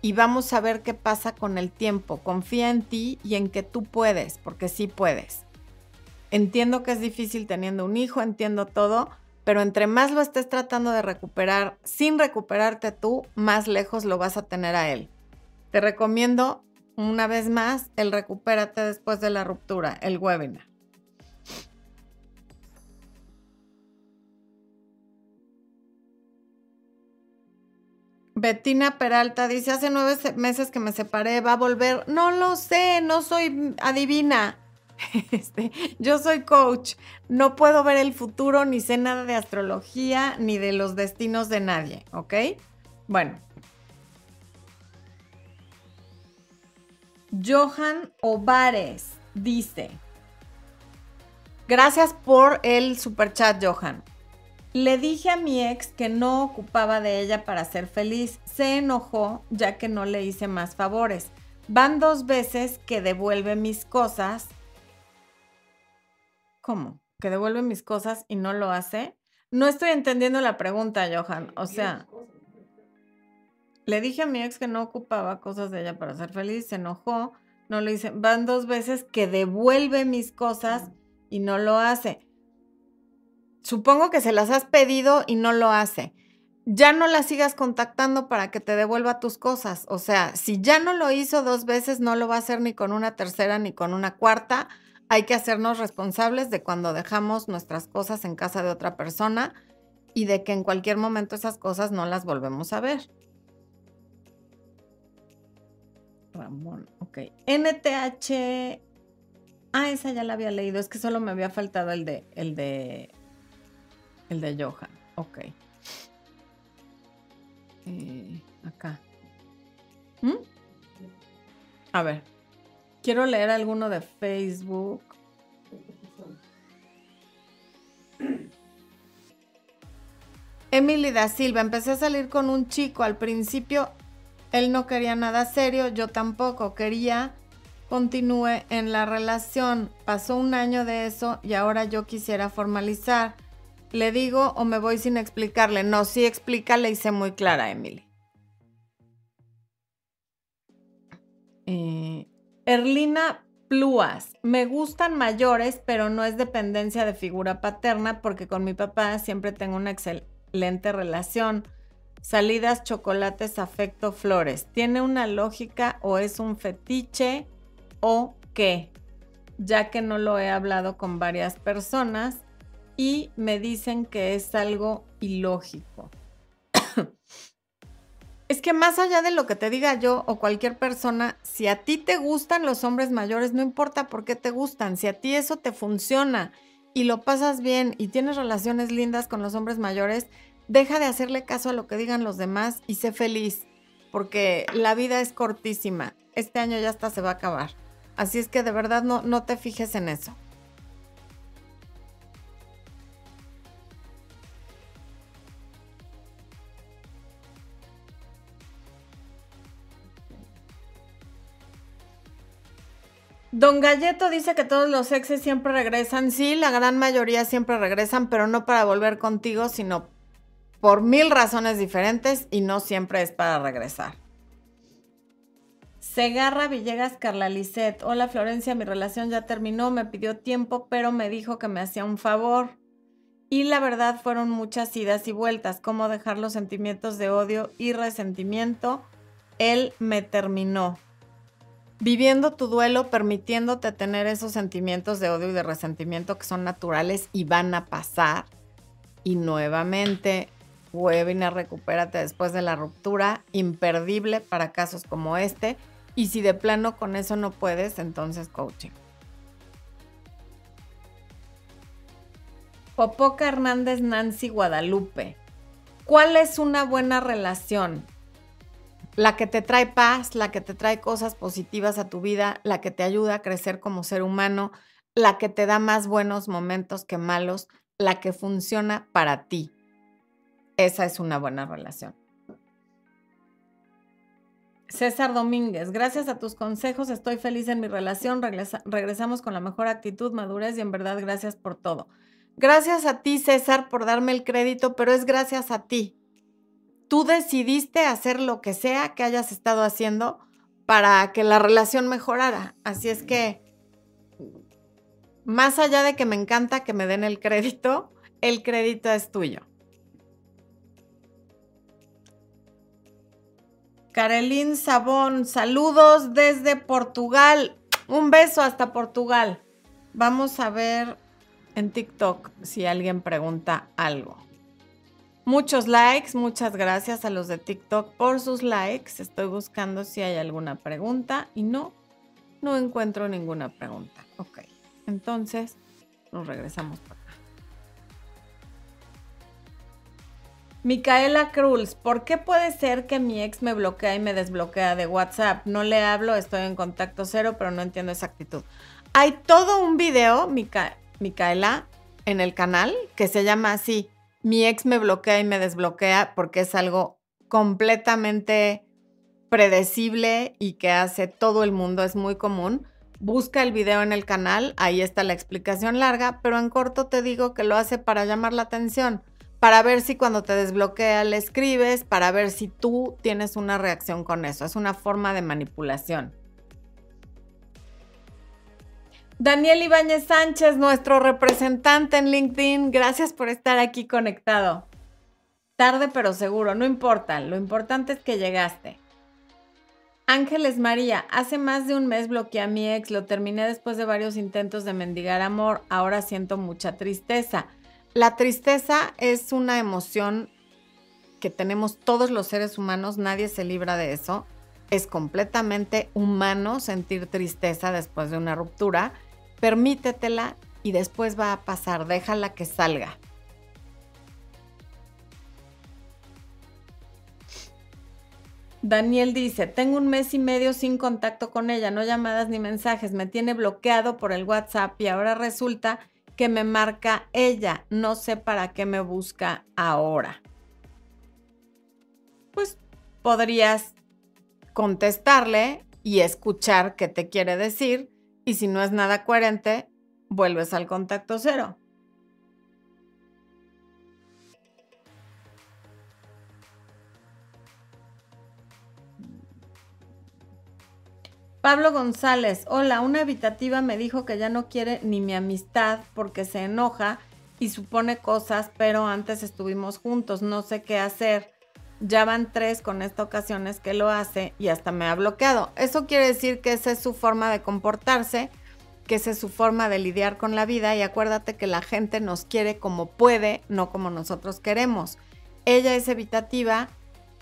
Y vamos a ver qué pasa con el tiempo. Confía en ti y en que tú puedes, porque sí puedes. Entiendo que es difícil teniendo un hijo, entiendo todo, pero entre más lo estés tratando de recuperar sin recuperarte tú, más lejos lo vas a tener a él. Te recomiendo una vez más el recupérate después de la ruptura, el webinar. Betina Peralta dice, hace nueve meses que me separé, va a volver. No lo sé, no soy adivina. Este, yo soy coach, no puedo ver el futuro, ni sé nada de astrología, ni de los destinos de nadie, ¿ok? Bueno. Johan Ovares dice, gracias por el super chat, Johan. Le dije a mi ex que no ocupaba de ella para ser feliz. Se enojó ya que no le hice más favores. Van dos veces que devuelve mis cosas. ¿Cómo? ¿Que devuelve mis cosas y no lo hace? No estoy entendiendo la pregunta, Johan. O sea, le dije a mi ex que no ocupaba cosas de ella para ser feliz. Se enojó. No le hice. Van dos veces que devuelve mis cosas y no lo hace supongo que se las has pedido y no lo hace. Ya no la sigas contactando para que te devuelva tus cosas. O sea, si ya no lo hizo dos veces, no lo va a hacer ni con una tercera ni con una cuarta. Hay que hacernos responsables de cuando dejamos nuestras cosas en casa de otra persona y de que en cualquier momento esas cosas no las volvemos a ver. Ramón, ok. NTH. Ah, esa ya la había leído. Es que solo me había faltado el de, el de el de Johan, ok. Eh, acá. ¿Mm? A ver, quiero leer alguno de Facebook. Emily da Silva, empecé a salir con un chico. Al principio él no quería nada serio, yo tampoco. Quería continúe en la relación. Pasó un año de eso y ahora yo quisiera formalizar. ¿Le digo o me voy sin explicarle? No, sí explícale y sé muy clara, Emily. Eh, Erlina Pluas. Me gustan mayores, pero no es dependencia de figura paterna porque con mi papá siempre tengo una excelente relación. Salidas, chocolates, afecto, flores. ¿Tiene una lógica o es un fetiche o qué? Ya que no lo he hablado con varias personas y me dicen que es algo ilógico. Es que más allá de lo que te diga yo o cualquier persona, si a ti te gustan los hombres mayores, no importa por qué te gustan, si a ti eso te funciona y lo pasas bien y tienes relaciones lindas con los hombres mayores, deja de hacerle caso a lo que digan los demás y sé feliz, porque la vida es cortísima. Este año ya hasta se va a acabar. Así es que de verdad no, no te fijes en eso. Don Galleto dice que todos los exes siempre regresan. Sí, la gran mayoría siempre regresan, pero no para volver contigo, sino por mil razones diferentes y no siempre es para regresar. Segarra Villegas Carla Lisset. Hola Florencia, mi relación ya terminó, me pidió tiempo, pero me dijo que me hacía un favor. Y la verdad fueron muchas idas y vueltas, como dejar los sentimientos de odio y resentimiento. Él me terminó viviendo tu duelo, permitiéndote tener esos sentimientos de odio y de resentimiento que son naturales y van a pasar. Y nuevamente, webinar Recupérate después de la ruptura, imperdible para casos como este. Y si de plano con eso no puedes, entonces coaching. Popoca Hernández Nancy Guadalupe. ¿Cuál es una buena relación? La que te trae paz, la que te trae cosas positivas a tu vida, la que te ayuda a crecer como ser humano, la que te da más buenos momentos que malos, la que funciona para ti. Esa es una buena relación. César Domínguez, gracias a tus consejos estoy feliz en mi relación, regresamos con la mejor actitud, madurez y en verdad gracias por todo. Gracias a ti, César, por darme el crédito, pero es gracias a ti tú decidiste hacer lo que sea que hayas estado haciendo para que la relación mejorara. Así es que, más allá de que me encanta que me den el crédito, el crédito es tuyo. Carolín Sabón, saludos desde Portugal. Un beso hasta Portugal. Vamos a ver en TikTok si alguien pregunta algo. Muchos likes, muchas gracias a los de TikTok por sus likes. Estoy buscando si hay alguna pregunta y no, no encuentro ninguna pregunta. Ok, entonces nos regresamos para acá. Micaela Cruz, ¿por qué puede ser que mi ex me bloquea y me desbloquea de WhatsApp? No le hablo, estoy en contacto cero, pero no entiendo esa actitud. Hay todo un video, Micaela, en el canal que se llama así, mi ex me bloquea y me desbloquea porque es algo completamente predecible y que hace todo el mundo, es muy común. Busca el video en el canal, ahí está la explicación larga, pero en corto te digo que lo hace para llamar la atención, para ver si cuando te desbloquea le escribes, para ver si tú tienes una reacción con eso. Es una forma de manipulación. Daniel Ibáñez Sánchez, nuestro representante en LinkedIn, gracias por estar aquí conectado. Tarde pero seguro, no importa, lo importante es que llegaste. Ángeles María, hace más de un mes bloqueé a mi ex, lo terminé después de varios intentos de mendigar amor, ahora siento mucha tristeza. La tristeza es una emoción que tenemos todos los seres humanos, nadie se libra de eso. Es completamente humano sentir tristeza después de una ruptura permítetela y después va a pasar, déjala que salga. Daniel dice, tengo un mes y medio sin contacto con ella, no llamadas ni mensajes, me tiene bloqueado por el WhatsApp y ahora resulta que me marca ella, no sé para qué me busca ahora. Pues podrías contestarle y escuchar qué te quiere decir y si no es nada coherente, vuelves al contacto cero. Pablo González, hola, una habitativa me dijo que ya no quiere ni mi amistad porque se enoja y supone cosas, pero antes estuvimos juntos, no sé qué hacer. Ya van tres con esta ocasión es que lo hace y hasta me ha bloqueado. Eso quiere decir que esa es su forma de comportarse, que esa es su forma de lidiar con la vida y acuérdate que la gente nos quiere como puede, no como nosotros queremos. Ella es evitativa,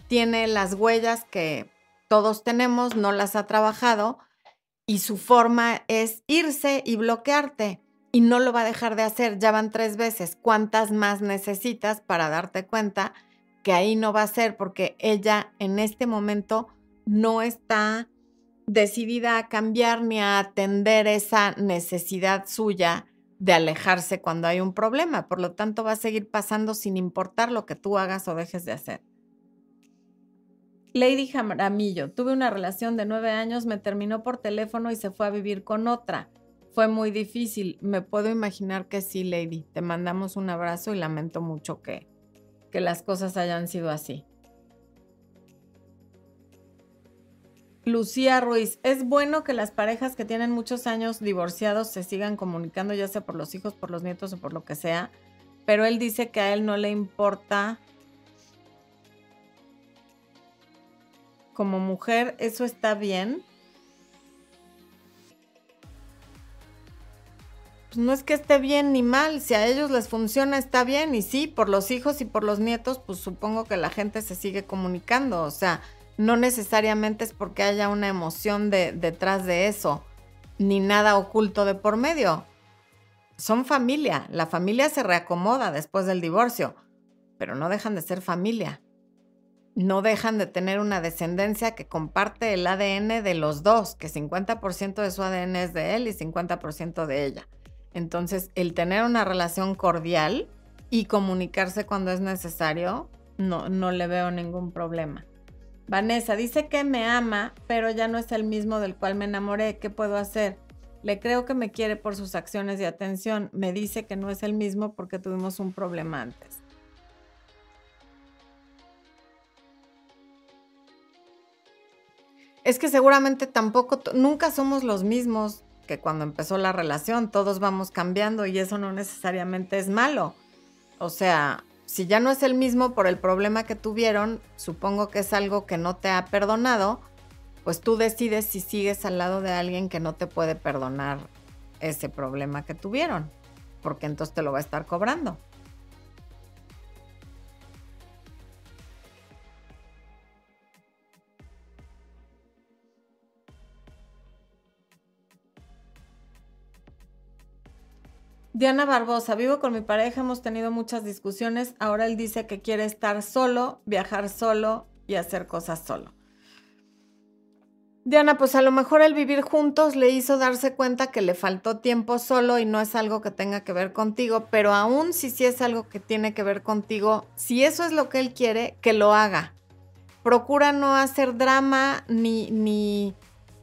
tiene las huellas que todos tenemos, no las ha trabajado y su forma es irse y bloquearte y no lo va a dejar de hacer. Ya van tres veces. ¿Cuántas más necesitas para darte cuenta? Que ahí no va a ser porque ella en este momento no está decidida a cambiar ni a atender esa necesidad suya de alejarse cuando hay un problema. Por lo tanto, va a seguir pasando sin importar lo que tú hagas o dejes de hacer. Lady Jaramillo, tuve una relación de nueve años, me terminó por teléfono y se fue a vivir con otra. Fue muy difícil. Me puedo imaginar que sí, Lady. Te mandamos un abrazo y lamento mucho que, que las cosas hayan sido así. Lucía Ruiz, es bueno que las parejas que tienen muchos años divorciados se sigan comunicando, ya sea por los hijos, por los nietos o por lo que sea, pero él dice que a él no le importa como mujer, ¿eso está bien? Pues, no es que esté bien ni mal, si a ellos les funciona está bien y sí, por los hijos y por los nietos, pues supongo que la gente se sigue comunicando, o sea, no necesariamente es porque haya una emoción de, detrás de eso, ni nada oculto de por medio. Son familia, la familia se reacomoda después del divorcio, pero no dejan de ser familia. No dejan de tener una descendencia que comparte el ADN de los dos, que 50% de su ADN es de él y 50% de ella. Entonces, el tener una relación cordial y comunicarse cuando es necesario, no, no le veo ningún problema. Vanessa dice que me ama, pero ya no es el mismo del cual me enamoré. ¿Qué puedo hacer? Le creo que me quiere por sus acciones de atención. Me dice que no es el mismo porque tuvimos un problema antes. Es que seguramente tampoco, nunca somos los mismos que cuando empezó la relación, todos vamos cambiando y eso no necesariamente es malo. O sea, si ya no es el mismo por el problema que tuvieron, supongo que es algo que no te ha perdonado, pues tú decides si sigues al lado de alguien que no te puede perdonar ese problema que tuvieron, porque entonces te lo va a estar cobrando. Diana Barbosa, vivo con mi pareja, hemos tenido muchas discusiones, ahora él dice que quiere estar solo, viajar solo y hacer cosas solo. Diana, pues a lo mejor el vivir juntos le hizo darse cuenta que le faltó tiempo solo y no es algo que tenga que ver contigo, pero aún si sí es algo que tiene que ver contigo, si eso es lo que él quiere, que lo haga. Procura no hacer drama ni, ni,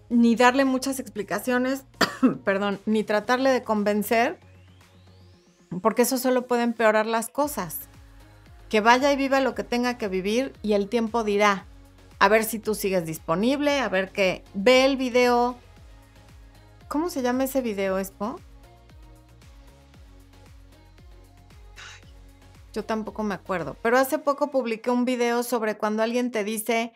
ni darle muchas explicaciones, perdón, ni tratarle de convencer porque eso solo puede empeorar las cosas. Que vaya y viva lo que tenga que vivir y el tiempo dirá, a ver si tú sigues disponible, a ver que ve el video. ¿Cómo se llama ese video, Expo? Yo tampoco me acuerdo, pero hace poco publiqué un video sobre cuando alguien te dice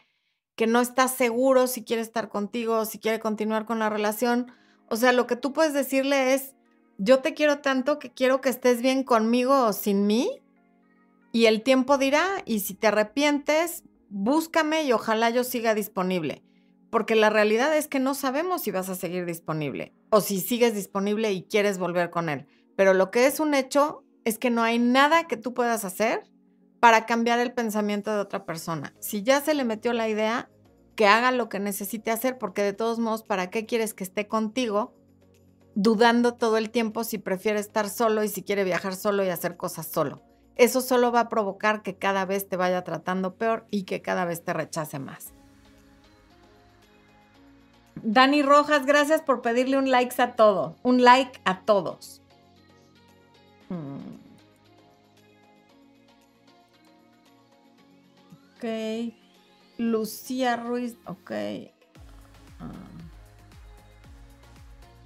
que no estás seguro si quiere estar contigo o si quiere continuar con la relación. O sea, lo que tú puedes decirle es, yo te quiero tanto que quiero que estés bien conmigo o sin mí. Y el tiempo dirá, y si te arrepientes, búscame y ojalá yo siga disponible. Porque la realidad es que no sabemos si vas a seguir disponible o si sigues disponible y quieres volver con él. Pero lo que es un hecho es que no hay nada que tú puedas hacer para cambiar el pensamiento de otra persona. Si ya se le metió la idea, que haga lo que necesite hacer, porque de todos modos, ¿para qué quieres que esté contigo dudando todo el tiempo si prefiere estar solo y si quiere viajar solo y hacer cosas solo. Eso solo va a provocar que cada vez te vaya tratando peor y que cada vez te rechace más. Dani Rojas, gracias por pedirle un like a todo. Un like a todos. Hmm. Ok. Lucía Ruiz, ok. Ah.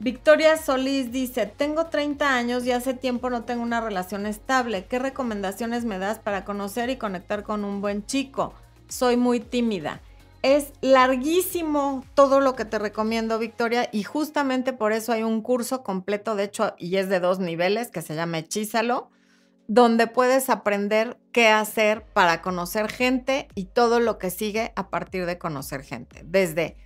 Victoria Solís dice, tengo 30 años y hace tiempo no tengo una relación estable. ¿Qué recomendaciones me das para conocer y conectar con un buen chico? Soy muy tímida. Es larguísimo todo lo que te recomiendo, Victoria, y justamente por eso hay un curso completo, de hecho, y es de dos niveles, que se llama Hechízalo, donde puedes aprender qué hacer para conocer gente y todo lo que sigue a partir de conocer gente. Desde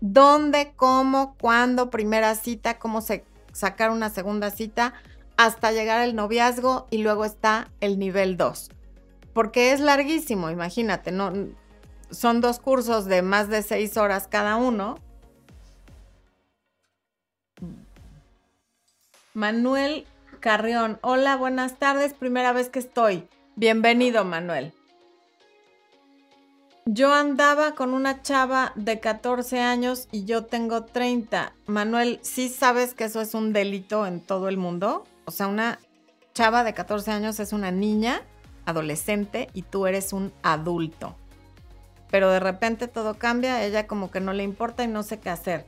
dónde, cómo, cuándo, primera cita, cómo se, sacar una segunda cita, hasta llegar al noviazgo y luego está el nivel 2. Porque es larguísimo, imagínate, no, son dos cursos de más de seis horas cada uno. Manuel Carrión, hola, buenas tardes, primera vez que estoy. Bienvenido, Manuel. Yo andaba con una chava de 14 años y yo tengo 30. Manuel, ¿sí sabes que eso es un delito en todo el mundo? O sea, una chava de 14 años es una niña, adolescente, y tú eres un adulto. Pero de repente todo cambia, ella como que no le importa y no sé qué hacer.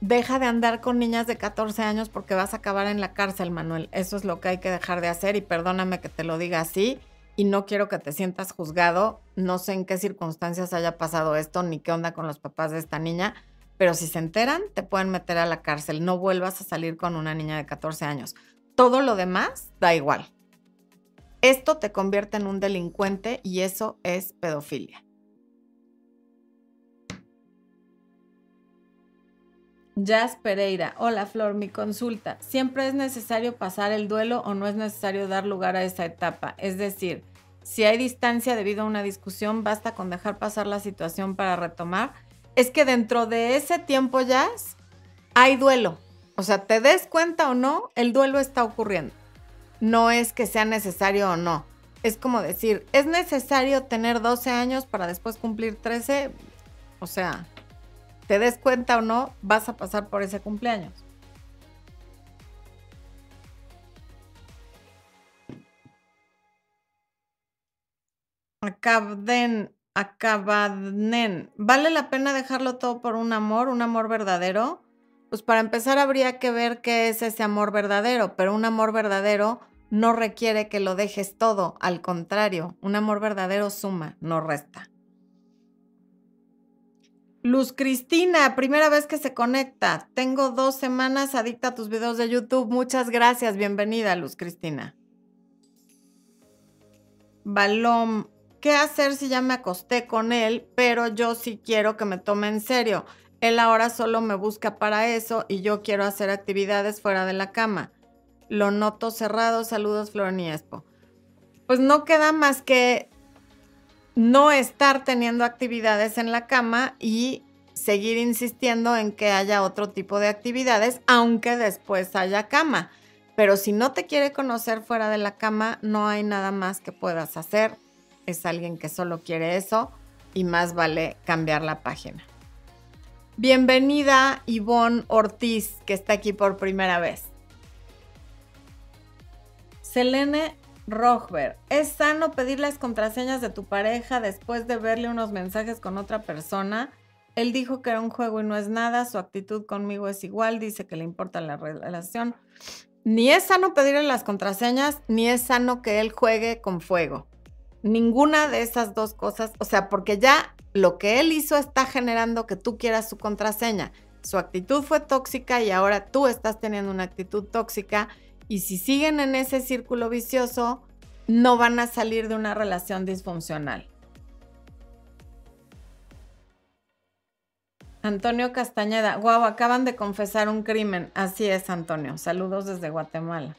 Deja de andar con niñas de 14 años porque vas a acabar en la cárcel, Manuel. Eso es lo que hay que dejar de hacer y perdóname que te lo diga así y no quiero que te sientas juzgado. No sé en qué circunstancias haya pasado esto ni qué onda con los papás de esta niña, pero si se enteran, te pueden meter a la cárcel. No vuelvas a salir con una niña de 14 años. Todo lo demás da igual. Esto te convierte en un delincuente y eso es pedofilia. Jazz Pereira. Hola Flor, mi consulta. ¿Siempre es necesario pasar el duelo o no es necesario dar lugar a esa etapa? Es decir, si hay distancia debido a una discusión, basta con dejar pasar la situación para retomar. Es que dentro de ese tiempo, Jazz, hay duelo. O sea, te des cuenta o no, el duelo está ocurriendo. No es que sea necesario o no. Es como decir, ¿es necesario tener 12 años para después cumplir 13? O sea, te des cuenta o no, vas a pasar por ese cumpleaños. Acabden, acabaden. ¿Vale la pena dejarlo todo por un amor, un amor verdadero? Pues para empezar habría que ver qué es ese amor verdadero, pero un amor verdadero no requiere que lo dejes todo, al contrario, un amor verdadero suma, no resta. Luz Cristina, primera vez que se conecta. Tengo dos semanas adicta a tus videos de YouTube. Muchas gracias. Bienvenida, Luz Cristina. Balom, ¿qué hacer si ya me acosté con él, pero yo sí quiero que me tome en serio? Él ahora solo me busca para eso y yo quiero hacer actividades fuera de la cama. Lo noto cerrado. Saludos, Floreniespo. Pues no queda más que no estar teniendo actividades en la cama y seguir insistiendo en que haya otro tipo de actividades, aunque después haya cama. Pero si no te quiere conocer fuera de la cama, no hay nada más que puedas hacer. Es alguien que solo quiere eso y más vale cambiar la página. Bienvenida Ivonne Ortiz, que está aquí por primera vez. Selene Rojber, ¿es sano pedir las contraseñas de tu pareja después de verle unos mensajes con otra persona? Él dijo que era un juego y no es nada, su actitud conmigo es igual, dice que le importa la relación. Ni es sano pedirle las contraseñas, ni es sano que él juegue con fuego. Ninguna de esas dos cosas, o sea, porque ya lo que él hizo está generando que tú quieras su contraseña. Su actitud fue tóxica y ahora tú estás teniendo una actitud tóxica y si siguen en ese círculo vicioso, no van a salir de una relación disfuncional. Antonio Castañeda, guau, acaban de confesar un crimen. Así es, Antonio. Saludos desde Guatemala.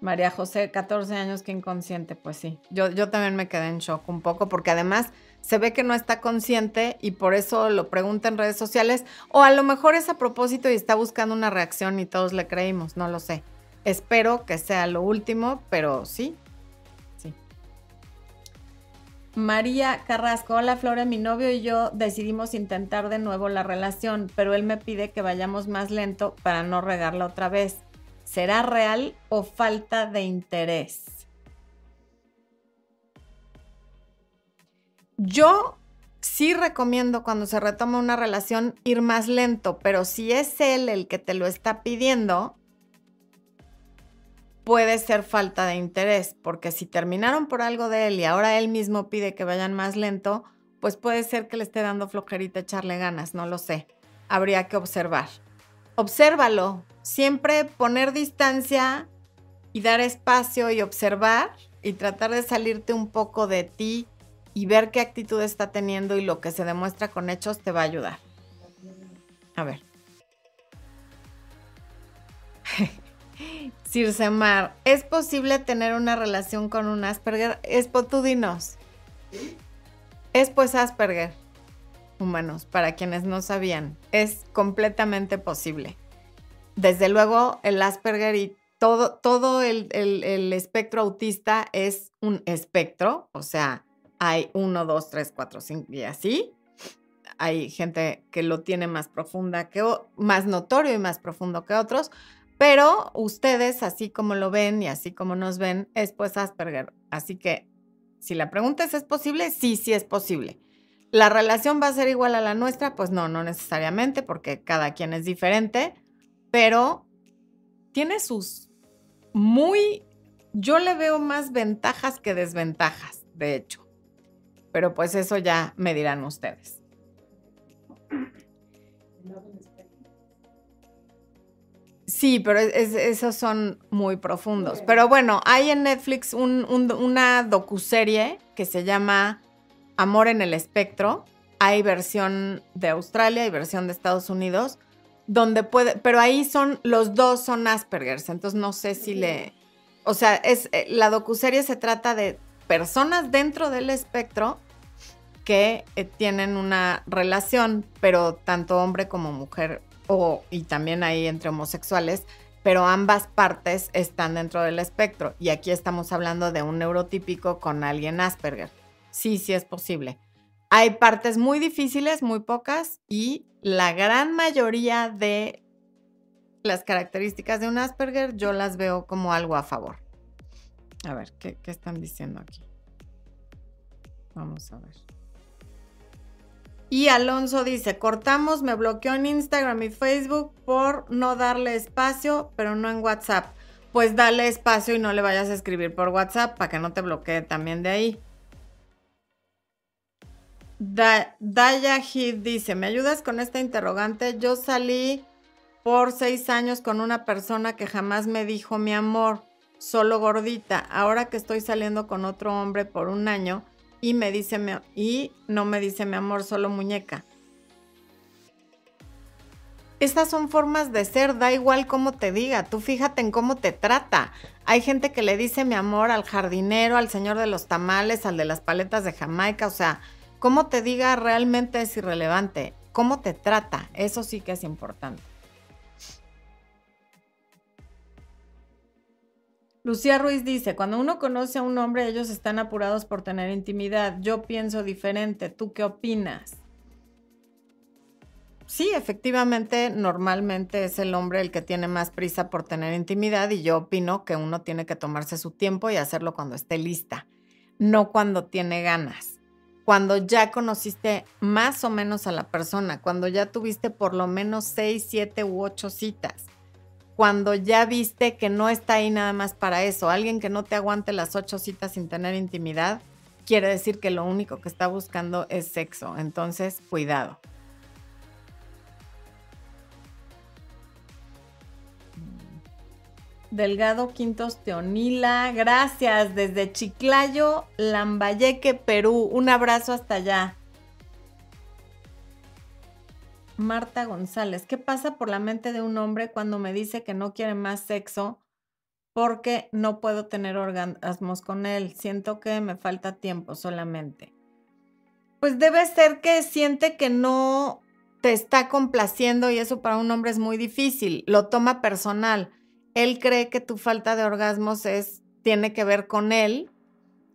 María José, 14 años, que inconsciente. Pues sí, yo, yo también me quedé en shock un poco porque además se ve que no está consciente y por eso lo pregunta en redes sociales o a lo mejor es a propósito y está buscando una reacción y todos le creímos, no lo sé. Espero que sea lo último, pero sí. María Carrasco, hola Flora, mi novio y yo decidimos intentar de nuevo la relación, pero él me pide que vayamos más lento para no regarla otra vez. ¿Será real o falta de interés? Yo sí recomiendo cuando se retoma una relación ir más lento, pero si es él el que te lo está pidiendo, puede ser falta de interés, porque si terminaron por algo de él y ahora él mismo pide que vayan más lento, pues puede ser que le esté dando flojerita echarle ganas, no lo sé. Habría que observar. Obsérvalo, siempre poner distancia y dar espacio y observar y tratar de salirte un poco de ti y ver qué actitud está teniendo y lo que se demuestra con hechos te va a ayudar. A ver. Circemar, ¿es posible tener una relación con un Asperger? Es tú dinos. Es pues Asperger, humanos, para quienes no sabían. Es completamente posible. Desde luego, el Asperger y todo, todo el, el espectro autista es un espectro, o sea, hay uno, dos, tres, cuatro, cinco y así. Hay gente que lo tiene más profunda que más notorio y más profundo que otros, pero ustedes, así como lo ven y así como nos ven, es pues Asperger. Así que si la pregunta es, ¿es posible? Sí, sí es posible. ¿La relación va a ser igual a la nuestra? Pues no, no necesariamente, porque cada quien es diferente, pero tiene sus muy, yo le veo más ventajas que desventajas, de hecho. Pero pues eso ya me dirán ustedes. Sí, pero esos son muy profundos. Pero bueno, hay en Netflix una docuserie que se llama Amor en el Espectro. Hay versión de Australia y versión de Estados Unidos, donde puede, pero ahí son, los dos son Aspergers, entonces no sé si le, o sea, es, eh, la docuserie se trata de personas dentro del espectro que eh, tienen una relación, pero tanto hombre como mujer y también hay entre homosexuales, pero ambas partes están dentro del espectro. Y aquí estamos hablando de un neurotípico con alguien Asperger. Sí, sí es posible. Hay partes muy difíciles, muy pocas, y la gran mayoría de las características de un Asperger yo las veo como algo a favor. A ver, ¿qué, qué están diciendo aquí? Vamos a ver. Y Alonso dice, cortamos, me bloqueó en Instagram y Facebook por no darle espacio, pero no en WhatsApp. pues dale espacio y no le vayas a escribir por WhatsApp para que no te bloquee también de ahí. Daya Hit dice, ¿me ayudas con esta interrogante? Yo salí por seis años con una persona que jamás me dijo mi amor, solo gordita. Ahora que estoy saliendo con otro hombre por un año y me dice y no me dice mi amor, solo muñeca. Estas son formas de ser, da igual cómo te diga, tú fíjate en cómo te trata. Hay gente que le dice mi amor al jardinero, al señor de los tamales, al de las paletas de Jamaica, o sea, cómo te diga realmente es irrelevante. Cómo te trata, eso sí que es importante. Lucía Ruiz dice, cuando uno conoce a un hombre, ellos están apurados por tener intimidad. Yo pienso diferente. ¿Tú qué opinas? Sí, efectivamente, normalmente es el hombre el que tiene más prisa por tener intimidad y yo opino que uno tiene que tomarse su tiempo y hacerlo cuando esté lista, no cuando tiene ganas. Cuando ya conociste más o menos a la persona, cuando ya tuviste por lo menos seis, siete u ocho citas, cuando ya viste que no está ahí nada más para eso, alguien que no te aguante las ocho citas sin tener intimidad, quiere decir que lo único que está buscando es sexo. Entonces, cuidado. Delgado Quintos Teonila, gracias desde Chiclayo, Lambayeque, Perú. Un abrazo hasta allá. Marta González, ¿qué pasa por la mente de un hombre cuando me dice que no quiere más sexo porque no puedo tener orgasmos con él? Siento que me falta tiempo solamente. Pues debe ser que siente que no te está complaciendo y eso para un hombre es muy difícil, lo toma personal él cree que tu falta de orgasmos es, tiene que ver con él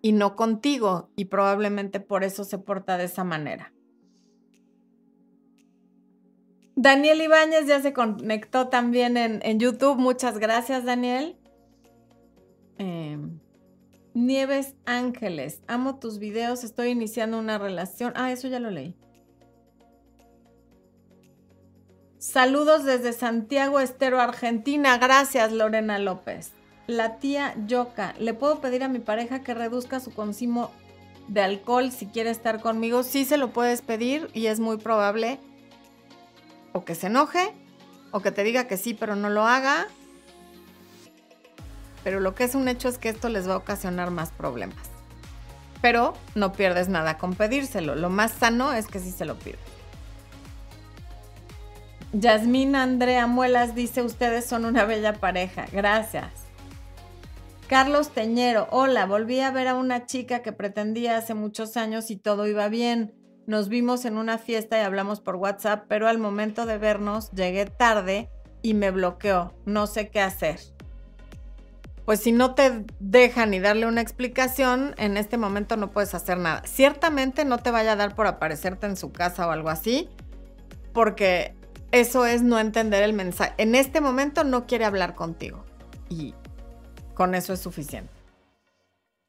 y no contigo, y probablemente por eso se porta de esa manera. Daniel Ibáñez ya se conectó también en, YouTube. Muchas gracias, Daniel. Em, Nieves Ángeles, amo tus videos, estoy iniciando una relación. Ah, eso ya lo leí. Saludos desde Santiago Estero, Argentina. Gracias, Lorena López. La tía Yoka, ¿le puedo pedir a mi pareja que reduzca su consumo de alcohol si quiere estar conmigo? Sí se lo puedes pedir y es muy probable o que se enoje o que te diga que sí pero no lo haga. Pero lo que es un hecho es que esto les va a ocasionar más problemas. Pero no pierdes nada con pedírselo. Lo más sano es que sí se lo pides. Yasmín Andrea Muelas dice, ustedes son una bella pareja. Gracias. Carlos Teñero, hola, volví a ver a una chica que pretendía hace muchos años y todo iba bien. Nos vimos en una fiesta y hablamos por WhatsApp, pero al momento de vernos llegué tarde y me bloqueó. No sé qué hacer. Pues si no te dejan ni darle una explicación, en este momento no puedes hacer nada. Ciertamente no te vaya a dar por aparecerte en su casa o algo así, porque eso es no entender el mensaje. En este momento no quiere hablar contigo y con eso es suficiente.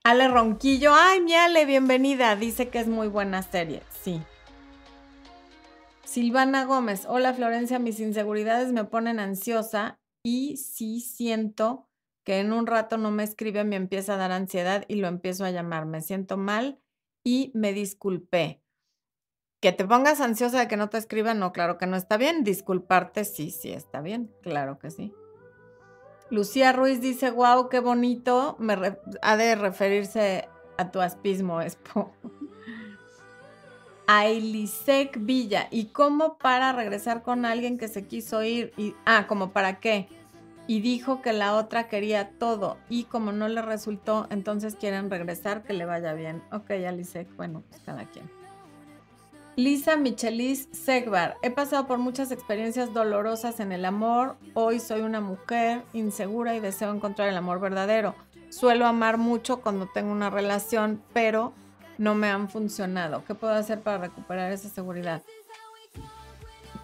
Ale Ronquillo, ay, mi Ale, bienvenida. Dice que es muy buena serie. Sí. Silvana Gómez, hola Florencia, mis inseguridades me ponen ansiosa y sí siento que en un rato no me escribe, me empieza a dar ansiedad y lo empiezo a llamar. Me siento mal y me disculpé. Que te pongas ansiosa de que no te escriban, no, claro que no está bien. Disculparte, sí, sí está bien, claro que sí. Lucía Ruiz dice, wow, qué bonito. Me ha de referirse a tu aspismo, Expo. Ailisec Villa. ¿Y cómo para regresar con alguien que se quiso ir? Y, ah, ¿como para qué? Y dijo que la otra quería todo. Y como no le resultó, entonces quieren regresar, que le vaya bien. Ok, Ailisec, bueno, pues cada quien. Lisa Michelis Segbar, he pasado por muchas experiencias dolorosas en el amor. Hoy soy una mujer insegura y deseo encontrar el amor verdadero. Suelo amar mucho cuando tengo una relación, pero no me han funcionado. ¿Qué puedo hacer para recuperar esa seguridad?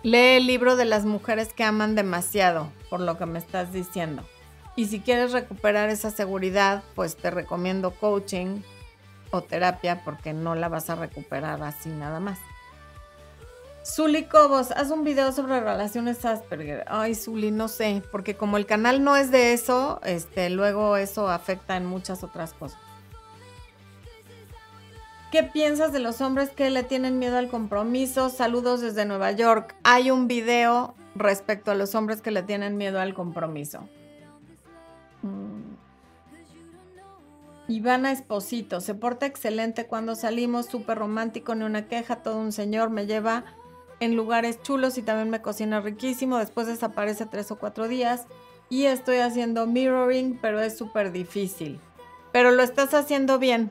Lee el libro de las mujeres que aman demasiado, por lo que me estás diciendo. Y si quieres recuperar esa seguridad, pues te recomiendo coaching o terapia porque no la vas a recuperar así nada más. Zuli Cobos, haz un video sobre relaciones Asperger. Ay, Zuli, no sé, porque como el canal no es de eso, este, luego eso afecta en muchas otras cosas. ¿Qué piensas de los hombres que le tienen miedo al compromiso? Saludos desde Nueva York. Hay un video respecto a los hombres que le tienen miedo al compromiso. Mm. Ivana Esposito, se porta excelente cuando salimos, súper romántico, ni una queja, todo un señor, me lleva en lugares chulos y también me cocina riquísimo, después desaparece tres o cuatro días y estoy haciendo mirroring, pero es súper difícil. Pero lo estás haciendo bien,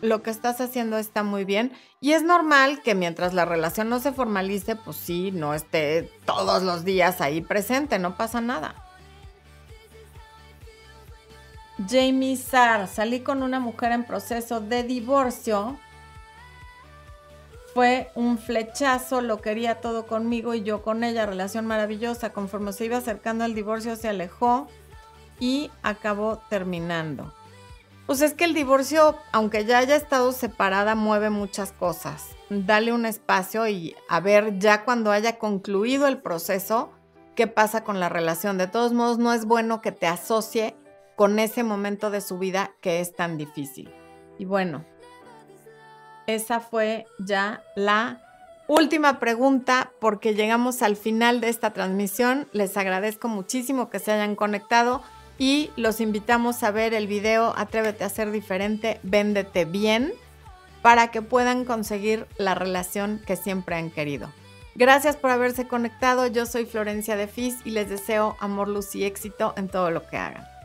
lo que estás haciendo está muy bien y es normal que mientras la relación no se formalice, pues sí, no esté todos los días ahí presente, no pasa nada. Jamie Sar, salí con una mujer en proceso de divorcio. Fue un flechazo, lo quería todo conmigo y yo con ella, relación maravillosa. Conforme se iba acercando al divorcio, se alejó y acabó terminando. Pues es que el divorcio, aunque ya haya estado separada, mueve muchas cosas. Dale un espacio y a ver ya cuando haya concluido el proceso, qué pasa con la relación. De todos modos, no es bueno que te asocie con ese momento de su vida que es tan difícil. Y bueno, esa fue ya la última pregunta porque llegamos al final de esta transmisión. Les agradezco muchísimo que se hayan conectado y los invitamos a ver el video Atrévete a ser diferente, véndete bien, para que puedan conseguir la relación que siempre han querido. Gracias por haberse conectado, yo soy Florencia de Fis y les deseo amor, luz y éxito en todo lo que hagan.